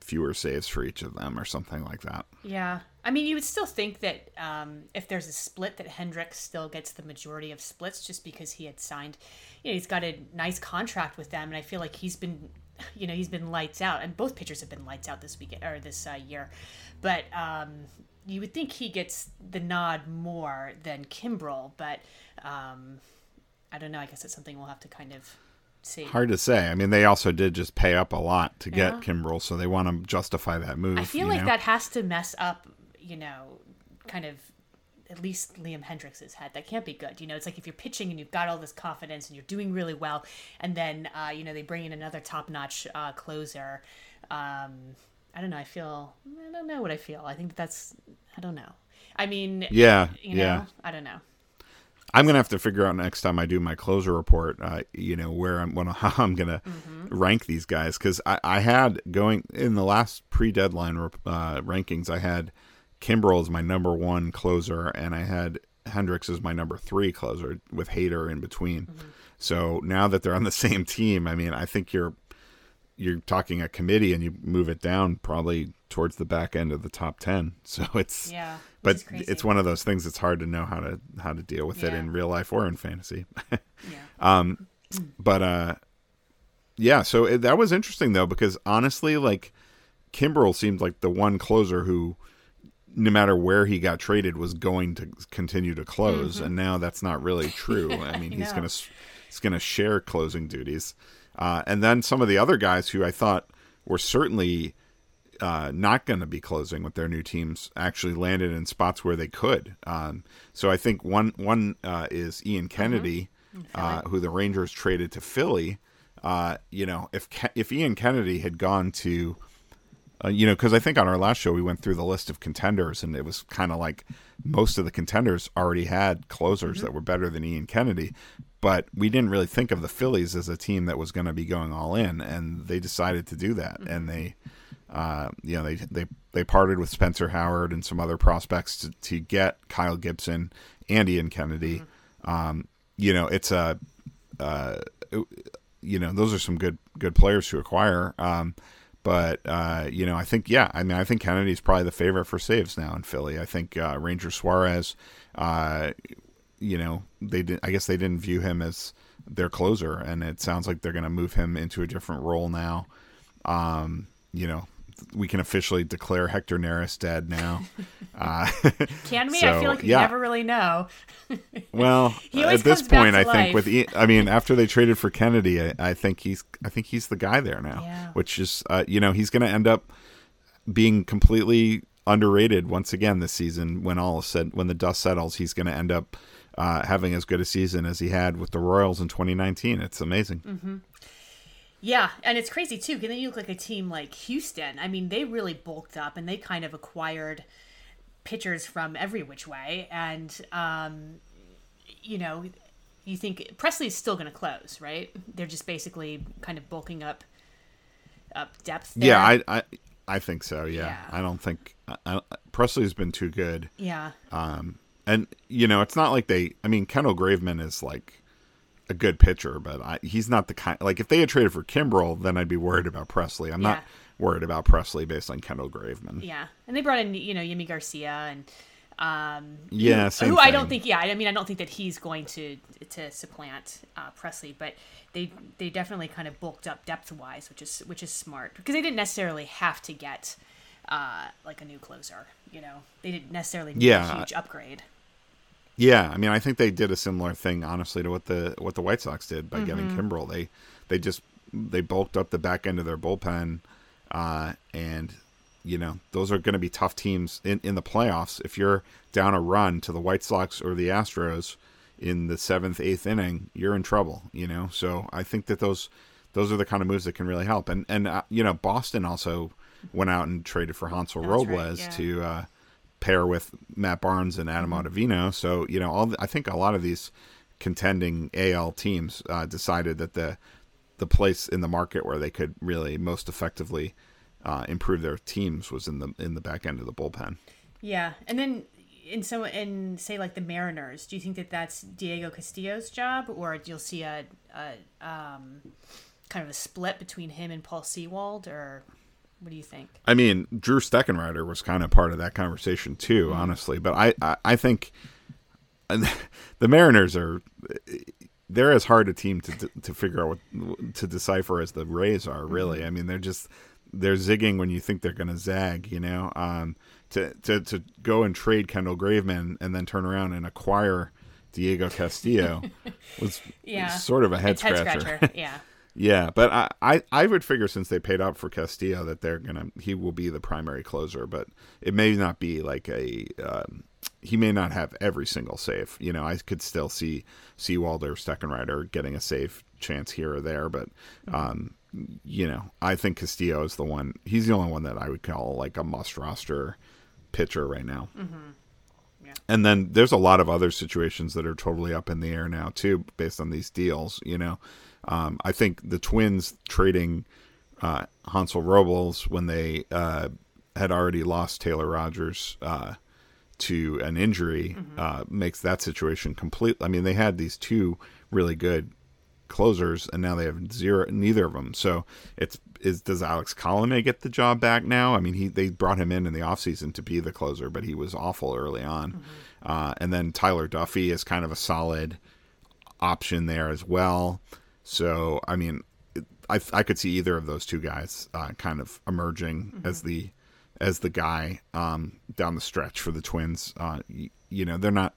Speaker 1: fewer saves for each of them or something like that.
Speaker 2: Yeah. I mean, you would still think that um, if there's a split, that Hendriks still gets the majority of splits just because he had signed, you know, he's got a nice contract with them. And I feel like he's been, you know, he's been lights out. And both pitchers have been lights out this weekend or this uh, year. But um, you would think he gets the nod more than Kimbrel. But um, I don't know. I guess it's something we'll have to kind of see.
Speaker 1: Hard to say. I mean, they also did just pay up a lot to get
Speaker 2: Yeah.
Speaker 1: Kimbrel, so they want to justify that move.
Speaker 2: I feel like
Speaker 1: know?
Speaker 2: that has to mess up, you know, kind of at least Liam Hendriks' head. That can't be good. You know, it's like if you're pitching and you've got all this confidence and you're doing really well, and then uh, you know they bring in another top-notch uh, closer. Um, I don't know. I feel I don't know what I feel. I think that's I don't know. I mean,
Speaker 1: Yeah,
Speaker 2: you know,
Speaker 1: yeah.
Speaker 2: I don't know.
Speaker 1: I'm gonna have to figure out next time I do my closer report. Uh, you know where I'm, when, how I'm gonna
Speaker 2: Mm-hmm.
Speaker 1: rank these guys because I, I had going in the last pre-deadline uh, rankings. I had Kimbrel as my number one closer, and I had Hendriks as my number three closer with Hader in between.
Speaker 2: Mm-hmm.
Speaker 1: So now that they're on the same team, I mean, I think you're you're talking a committee, and you move it down probably towards the back end of the top ten. So it's
Speaker 2: Yeah,
Speaker 1: but it's one of those things. It's hard to know how to how to deal with it in real life or in fantasy.
Speaker 2: yeah.
Speaker 1: Um but uh, yeah. So it, that was interesting though because honestly, like Kimbrel seemed like the one closer who, no matter where he got traded, was going to continue to close, and now that's not really true. I mean,
Speaker 2: I
Speaker 1: he's gonna he's gonna share closing duties, uh, and then some of the other guys who I thought were certainly uh, not going to be closing with their new teams actually landed in spots where they could. Um, so I think one one uh, is Ian Kennedy, uh, who the Rangers traded to Philly. Uh, you know, if Ke- if Ian Kennedy had gone to, uh, you know, because I think on our last show we went through the list of contenders, and it was kind of like most of the contenders already had closers that were better than Ian Kennedy. But we didn't really think of the Phillies as a team that was going to be going all in, and they decided to do that, and they uh, you know, they they they parted with Spencer Howard and some other prospects to, to get Kyle Gibson and Ian Kennedy. Um, you know, it's a uh, you know, those are some good good players to acquire. Um, but uh, you know, I think yeah, I mean, I think Kennedy's probably the favorite for saves now in Philly. I think uh, Ranger Suarez, uh, you know, they did. I guess they didn't view him as their closer, and it sounds like they're going to move him into a different role now. Um, you know, we can officially declare Hector Neris dead now. uh,
Speaker 2: Can we? I feel like you
Speaker 1: yeah.
Speaker 2: never really know.
Speaker 1: well, at this point, I think with E- I mean, after they traded for Kennedy, I, I think he's I think he's the guy there now.
Speaker 2: Yeah.
Speaker 1: Which is, uh, you know, he's going to end up being completely underrated once again this season. When all is said, when the dust settles, he's going to end up uh, having as good a season as he had with the Royals in 2019. It's amazing.
Speaker 2: Mm-hmm. Yeah, and it's crazy too. Because then you look like a team like Houston. I mean, they really bulked up and they kind of acquired pitchers from every which way, and um, you know, you think Pressly's still going to close, right? They're just basically kind of bulking up up depth. There.
Speaker 1: Yeah, I, I I think so. Yeah,
Speaker 2: Yeah.
Speaker 1: I don't think I, I, Pressly's been too good.
Speaker 2: yeah,
Speaker 1: Um, and you know, it's not like they. I mean, Kendall Graveman is like a good pitcher, but I, he's not the kind. Like if they had traded for Kimbrel, then I'd be worried about Pressly. I'm not worried about Pressly based on Kendall Graveman.
Speaker 2: yeah, and they brought in you know Yimi Garcia and um,
Speaker 1: Yeah,
Speaker 2: who, who I don't think. Yeah, I mean, I don't think that he's going to to supplant uh, Pressly, but they they definitely kind of bulked up depth wise, which is which is smart because they didn't necessarily have to get uh, like a new closer. You know, they didn't necessarily need
Speaker 1: Yeah.
Speaker 2: a huge upgrade.
Speaker 1: Yeah, I mean, I think they did a similar thing, honestly, to what the what the White Sox did by getting
Speaker 2: Mm-hmm.
Speaker 1: Kimbrel. They they just they bulked up the back end of their bullpen, uh, and you know those are going to be tough teams in in the playoffs. If you're down a run to the White Sox or the Astros in the seventh, eighth inning, you're in trouble. You know, so I think that those those are the kind of moves that can really help. And and uh, you know, Boston also went out and traded for Hansel
Speaker 2: That's right,
Speaker 1: Robles
Speaker 2: yeah.
Speaker 1: to. Uh, pair with Matt Barnes and Adam Ottavino. So you know, all the, I think a lot of these contending AL teams uh, decided that the the place in the market where they could really most effectively uh, improve their teams was in the in the back end of the bullpen.
Speaker 2: Yeah, and then in some in say like the Mariners, do you think that that's Diego Castillo's job, or you'll see a, a um, kind of a split between him and Paul Sewald, or what do you think?
Speaker 1: I mean, Drew Steckenrider was kind of part of that conversation too, honestly. But I, I, I think the Mariners are they're as hard a team to to figure out what to decipher as the Rays are. Really, I mean, they're just they're zigging when you think they're going to zag. You know, um, to to to go and trade Kendall Graveman and then turn around and acquire Diego Castillo was
Speaker 2: Yeah,
Speaker 1: sort of a head
Speaker 2: head
Speaker 1: scratcher.
Speaker 2: yeah,
Speaker 1: Yeah, but I, I, I would figure since they paid up for Castillo that they're gonna he will be the primary closer, but it may not be like a um, he may not have every single save. You know, I could still see Sewald or Steckenrider getting a save chance here or there, but um, you know, I think Castillo is the one. He's the only one that I would call like a must roster pitcher right now. And then there's a lot of other situations that are totally up in the air now too, based on these deals. You know, um, I think the Twins trading uh, Hansel Robles when they uh, had already lost Taylor Rogers uh, to an injury uh, makes that situation complete. I mean, they had these two really good closers, and now they have zero, neither of them. So it's is does Alex Colome get the job back now? I mean, he they brought him in in the offseason to be the closer, but he was awful early on. Uh, and then Tyler Duffey is kind of a solid option there as well. So I mean, I I could see either of those two guys uh, kind of emerging as the as the guy um, down the stretch for the Twins. Uh, y- you know, they're not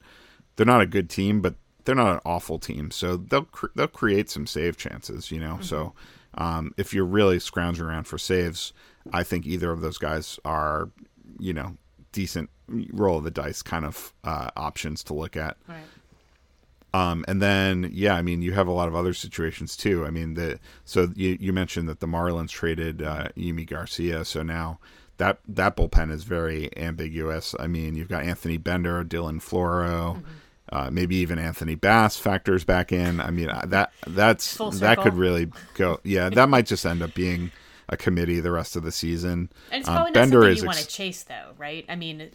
Speaker 1: they're not a good team, but they're not an awful team. So they'll cr- they'll create some save chances. You know, so um, if you're really scrounging around for saves, I think either of those guys are you know decent roll of the dice kind of uh, options to look at.
Speaker 2: right.
Speaker 1: Um, and then, yeah, I mean, you have a lot of other situations too. I mean, the so you, you mentioned that the Marlins traded uh, Yimi Garcia, so now that that bullpen is very ambiguous. I mean, you've got Anthony Bender, Dylan Floro, uh, maybe even Anthony Bass factors back in. I mean, uh, that that's that could really go. Yeah, that might just end up being a committee the rest of the season.
Speaker 2: And it's
Speaker 1: Um,
Speaker 2: not
Speaker 1: Bender
Speaker 2: something
Speaker 1: is
Speaker 2: you want to chase, though, right? I mean,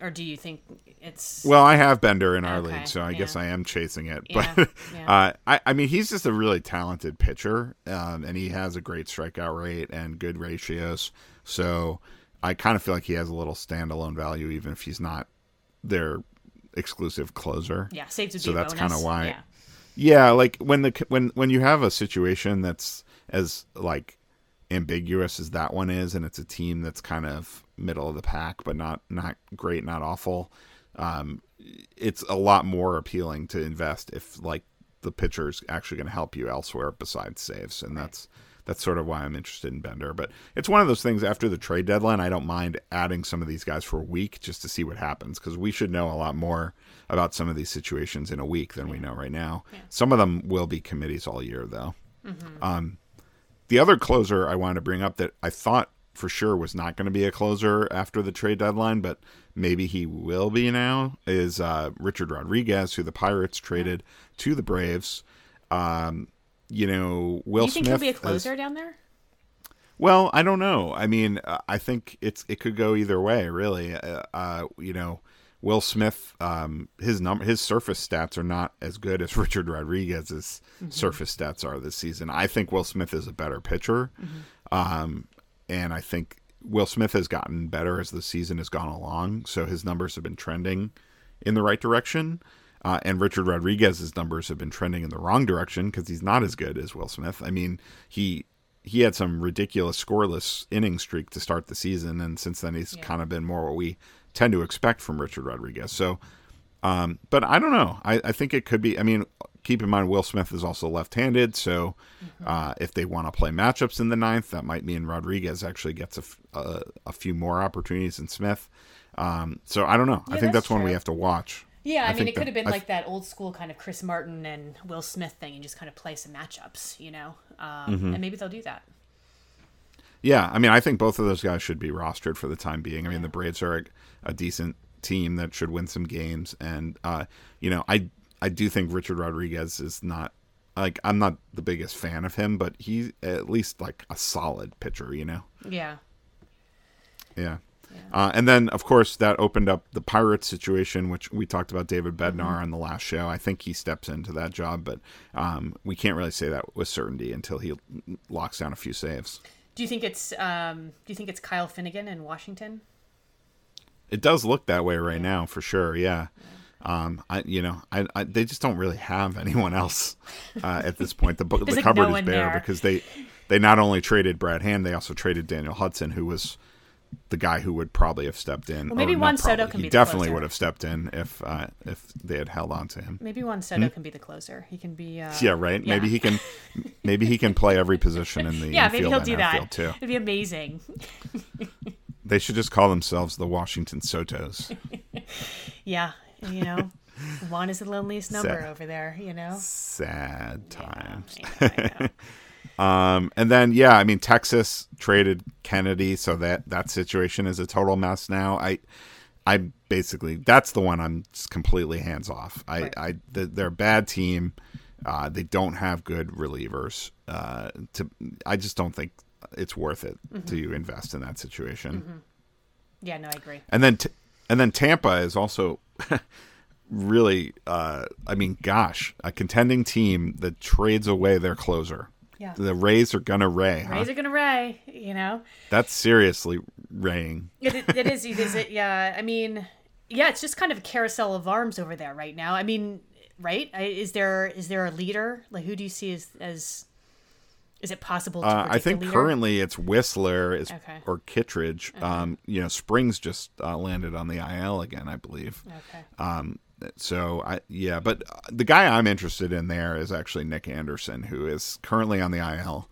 Speaker 2: or do you think it's
Speaker 1: Well, I have Bender in our
Speaker 2: Okay,
Speaker 1: league, so I guess. I am chasing it.
Speaker 2: Yeah,
Speaker 1: But
Speaker 2: yeah.
Speaker 1: uh, I, I mean, he's just a really talented pitcher, um, and he has a great strikeout rate and good ratios. So I kind of feel like he has a little standalone value, even if he's not their exclusive closer.
Speaker 2: yeah, saves would
Speaker 1: So that's kinda why-
Speaker 2: Yeah.
Speaker 1: Yeah, like when the when when you have a situation that's as like ambiguous as that one is, and it's a team that's kind of middle of the pack, but not not great, not awful. Um, it's a lot more appealing to invest if like the pitcher's actually going to help you elsewhere besides saves, and that's that's sort of why I'm interested in Bender. But it's one of those things after the trade deadline, I don't mind adding some of these guys for a week just to see what happens because we should know a lot more about some of these situations in a week than we know right now.
Speaker 2: Yeah.
Speaker 1: Some of them will be committees all year, though. Um, the other closer I wanted to bring up that I thought for sure was not going to be a closer after the trade deadline, but maybe he will be now, is uh, Richard Rodriguez, who the Pirates traded to the Braves. Um, you know, Will
Speaker 2: you think
Speaker 1: Smith.
Speaker 2: he'll be a
Speaker 1: has-
Speaker 2: closer down there?
Speaker 1: well, I don't know. I mean, uh, I think it's it could go either way, really. Uh, uh, you know, Will Smith, um, his number, his surface stats are not as good as Richard Rodriguez's surface stats are this season. I think Will Smith is a better pitcher, um, and I think Will Smith has gotten better as the season has gone along. So his numbers have been trending in the right direction. Uh, and Richard Rodriguez's numbers have been trending in the wrong direction because he's not as good as Will Smith. I mean, he he had some ridiculous scoreless inning streak to start the season, and since then he's
Speaker 2: Yeah.
Speaker 1: kind of been more what we tend to expect from Richard Rodriguez. So, um, but I don't know. I, I think it could be. I mean, keep in mind Will Smith is also left-handed, so uh, if they want to play matchups in the ninth, that might mean Rodriguez actually gets a, f- a, a few more opportunities than Smith. Um, so I don't know. I think
Speaker 2: that's
Speaker 1: that's, one we have to watch.
Speaker 2: Yeah, I, mean, it could have been
Speaker 1: I
Speaker 2: like that old school kind of Chris Martin and Will Smith thing, and just kind of play some matchups, you know. Um,
Speaker 1: Mm-hmm.
Speaker 2: And maybe they'll do that.
Speaker 1: Yeah, I mean, I think both of those guys should be rostered for the time being. I mean, the Braves are a, a decent team that should win some games, and uh, you know, I I do think Richard Rodriguez is not like I'm not the biggest fan of him, but he's at least like a solid pitcher. You know,
Speaker 2: Yeah.
Speaker 1: yeah. Uh, and then, of course, that opened up the Pirates situation, which we talked about David Bednar
Speaker 2: Mm-hmm.
Speaker 1: on the last show. I think he steps into that job, but um, we can't really say that with certainty until he locks down a few saves.
Speaker 2: Do you think it's um, Do you think it's Kyle Finnegan in Washington?
Speaker 1: It does look that way right now, for sure. Yeah. Um, I, you know, I, I, they just don't really have anyone else uh, at this point. The, the
Speaker 2: like
Speaker 1: cupboard
Speaker 2: no
Speaker 1: is bare
Speaker 2: there.
Speaker 1: because they, they not only traded Brad Hand, they also traded Daniel Hudson, who was the guy who would probably have stepped in.
Speaker 2: Well, maybe
Speaker 1: Or not
Speaker 2: Soto can
Speaker 1: he
Speaker 2: be the
Speaker 1: definitely would have stepped in if uh, if they had held on to him.
Speaker 2: Maybe Juan Soto can be the closer. He can be. Uh,
Speaker 1: Hmm? Yeah, right. Maybe he can, maybe he can play every position in the
Speaker 2: Yeah, maybe he'll do that.
Speaker 1: too.
Speaker 2: It'd be amazing.
Speaker 1: They should just call themselves the Washington Sotos.
Speaker 2: Yeah, you know, one is the loneliest number
Speaker 1: Sad.
Speaker 2: over there. You know.
Speaker 1: Sad times.
Speaker 2: I know, I know.
Speaker 1: Um, and then yeah, I mean Texas traded Kennedy, so that that situation is a total mess now. I, I basically that's the one I'm just completely hands off. I,
Speaker 2: Right.
Speaker 1: I they're a bad team. Uh, they don't have good relievers. Uh, to I just don't think it's worth it to invest in that situation.
Speaker 2: Yeah, no, I agree.
Speaker 1: And then t- and then Tampa is also really uh, I mean gosh, a contending team that trades away their closer.
Speaker 2: Yeah.
Speaker 1: The Rays are gonna ray, huh?
Speaker 2: Rays are gonna ray. You know.
Speaker 1: That's seriously raying.
Speaker 2: It, it, it is. It is. It. Yeah. I mean, yeah. It's just kind of a carousel of arms over there right now. I mean, right? I- Is there is there a leader? Like, who do you see as as? Is it possible to
Speaker 1: Uh, I think currently it's Whistler is
Speaker 2: Okay.
Speaker 1: or Kittredge. Um, you know, Springs just uh, landed on the IL again, I believe.
Speaker 2: Okay.
Speaker 1: Um, so I yeah, but uh, the guy I'm interested in there is actually Nick Anderson, who is currently on the IL,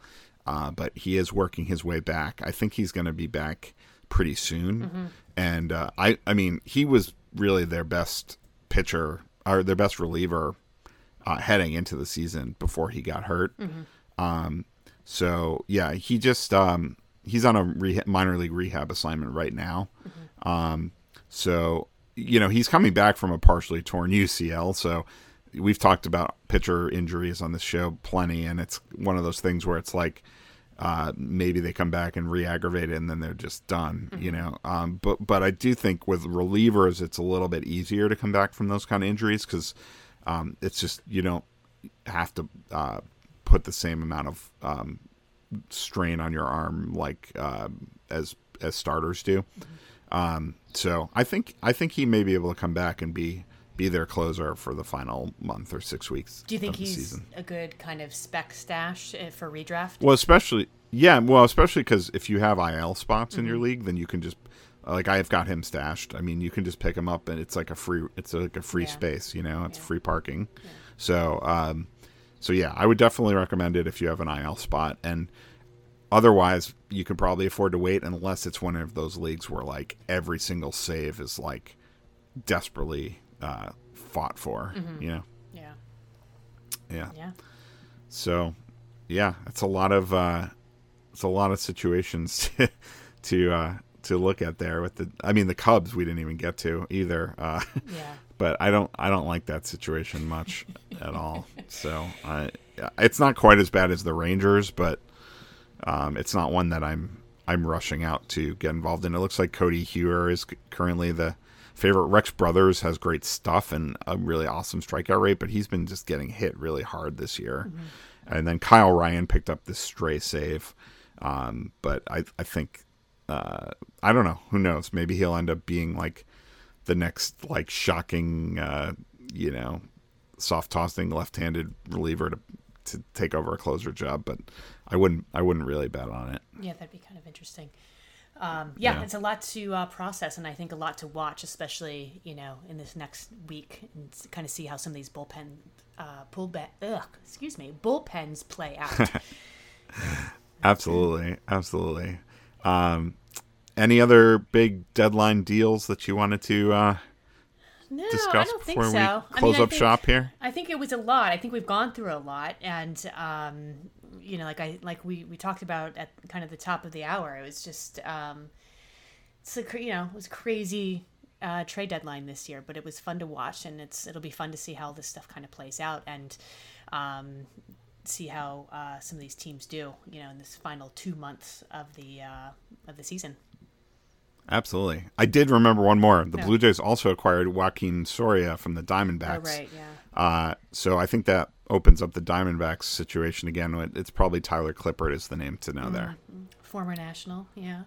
Speaker 1: uh, but he is working his way back. I think he's going to be back pretty soon,
Speaker 2: Mm-hmm.
Speaker 1: and uh, I I mean he was really their best pitcher or their best reliever uh, heading into the season before he got hurt. Um, so yeah, he just um, he's on a minor league rehab assignment right now. Um, so you know he's coming back from a partially torn UCL. So we've talked about pitcher injuries on this show plenty, and it's one of those things where it's like uh, maybe they come back and re-aggravate it, and then they're just done. You know, um, but but I do think with relievers, it's a little bit easier to come back from those kind of injuries because um, it's just you don't have to uh, put the same amount of um, strain on your arm like um, as as starters do. Um, so I think I think he may be able to come back and be be their closer for the final month or six weeks.
Speaker 2: Do you think he's
Speaker 1: season.
Speaker 2: a good kind of spec stash uh, for redraft?
Speaker 1: Well, especially yeah, well, especially because if you have IL spots in
Speaker 2: Mm-hmm.
Speaker 1: your league, then you can just like I've got him stashed. I mean, you can just pick him up, and it's like a free, it's like a free
Speaker 2: Yeah.
Speaker 1: space. You know, it's
Speaker 2: Yeah.
Speaker 1: free parking. So, um, so yeah, I would definitely recommend it if you have an IL spot. And otherwise, you can probably afford to wait unless it's one of those leagues where like every single save is like desperately uh, fought for. You know.
Speaker 2: Yeah.
Speaker 1: Yeah.
Speaker 2: Yeah.
Speaker 1: So, yeah, it's a lot of uh, it's a lot of situations to to, uh, to look at there. With the, I mean, the Cubs we didn't even get to either. Uh,
Speaker 2: Yeah.
Speaker 1: But I don't I don't like that situation much at all. So I it's not quite as bad as the Rangers, but um, it's not one that I'm I'm rushing out to get involved in. It looks like Codi Heuer is currently the favorite. Rex Brothers has great stuff and a really awesome strikeout rate, but he's been just getting hit really hard this year. And then Kyle Ryan picked up this stray save, um, but I I think uh, I don't know. Who knows? Maybe he'll end up being like the next like shocking, uh, you know, soft tossing left-handed reliever to to take over a closer job. But I wouldn't I wouldn't really bet on it.
Speaker 2: Yeah, that'd be kind of interesting. Um, yeah,
Speaker 1: Yeah.
Speaker 2: it's a lot to uh, process, and I think a lot to watch, especially you know in this next week, and kind of see how some of these bullpen, uh, pull ugh, excuse me, bullpens play out.
Speaker 1: Absolutely, absolutely. Um, any other big deadline deals that you wanted to uh,
Speaker 2: no, I
Speaker 1: discuss
Speaker 2: don't think
Speaker 1: before
Speaker 2: so.
Speaker 1: we
Speaker 2: I
Speaker 1: close
Speaker 2: mean,
Speaker 1: up
Speaker 2: think-
Speaker 1: shop here?
Speaker 2: I think it was a lot. I think we've gone through a lot, and um, you know, like I like we we talked about at kind of the top of the hour. It was just um, it's a you know it was crazy uh, trade deadline this year, but it was fun to watch, and it's it'll be fun to see how this stuff kind of plays out and um, see how uh, some of these teams do. You know, in this final two months of the uh, of the season.
Speaker 1: Absolutely. I did remember one more. The
Speaker 2: Yeah.
Speaker 1: Blue Jays also acquired Joakim Soria from the Diamondbacks.
Speaker 2: Oh right, yeah.
Speaker 1: Uh, so I think that opens up the Diamondbacks situation again. It's probably Tyler Clippard is the name to know there.
Speaker 2: Former national, yeah.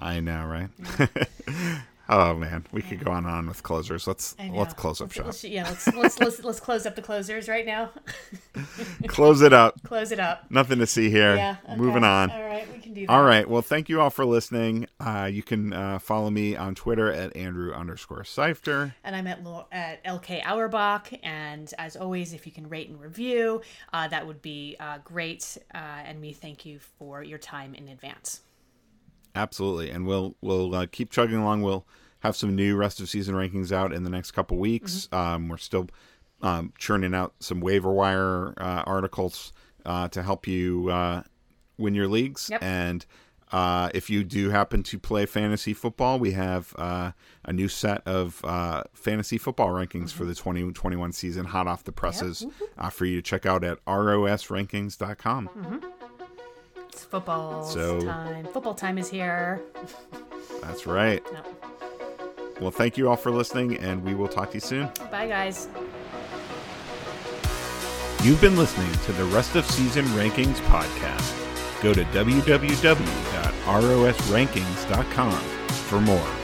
Speaker 1: I know, right? oh man, we could go on and on with closers. Let's let's close up
Speaker 2: Let's-
Speaker 1: shop.
Speaker 2: let's- yeah, let's let's, let's let's close up the closers right now.
Speaker 1: close it up.
Speaker 2: Close it up.
Speaker 1: Nothing to see here.
Speaker 2: Yeah. okay.
Speaker 1: Moving on.
Speaker 2: All right, we can do that.
Speaker 1: All right. Well, thank you all for listening. Uh, you can uh, follow me on Twitter at Andrew underscore Seifter.
Speaker 2: And I'm at Lo- at LK Auerbach, and as always, if you can rate and review, uh, that would be uh, great. Uh, and we thank you for your time in advance.
Speaker 1: Absolutely, and we'll we'll uh, keep chugging along. We'll have some new rest of season rankings out in the next couple weeks.
Speaker 2: Mm-hmm.
Speaker 1: Um, we're still um, churning out some waiver wire uh, articles uh, to help you uh, win your leagues.
Speaker 2: Yep.
Speaker 1: And uh, if you do happen to play fantasy football, we have uh, a new set of uh, fantasy football rankings for
Speaker 2: Mm-hmm.
Speaker 1: the 2021 season, hot off the presses, uh, for you to check out at rosrankings.com.
Speaker 2: Mm-hmm. It's football
Speaker 1: So-
Speaker 2: time. Football time is here.
Speaker 1: That's right.
Speaker 2: No.
Speaker 1: Well, thank you all for listening, and we will talk to you soon.
Speaker 2: Bye, guys.
Speaker 1: You've been listening to the Rest of Season Rankings podcast. Go to www.rosrankings.com for more.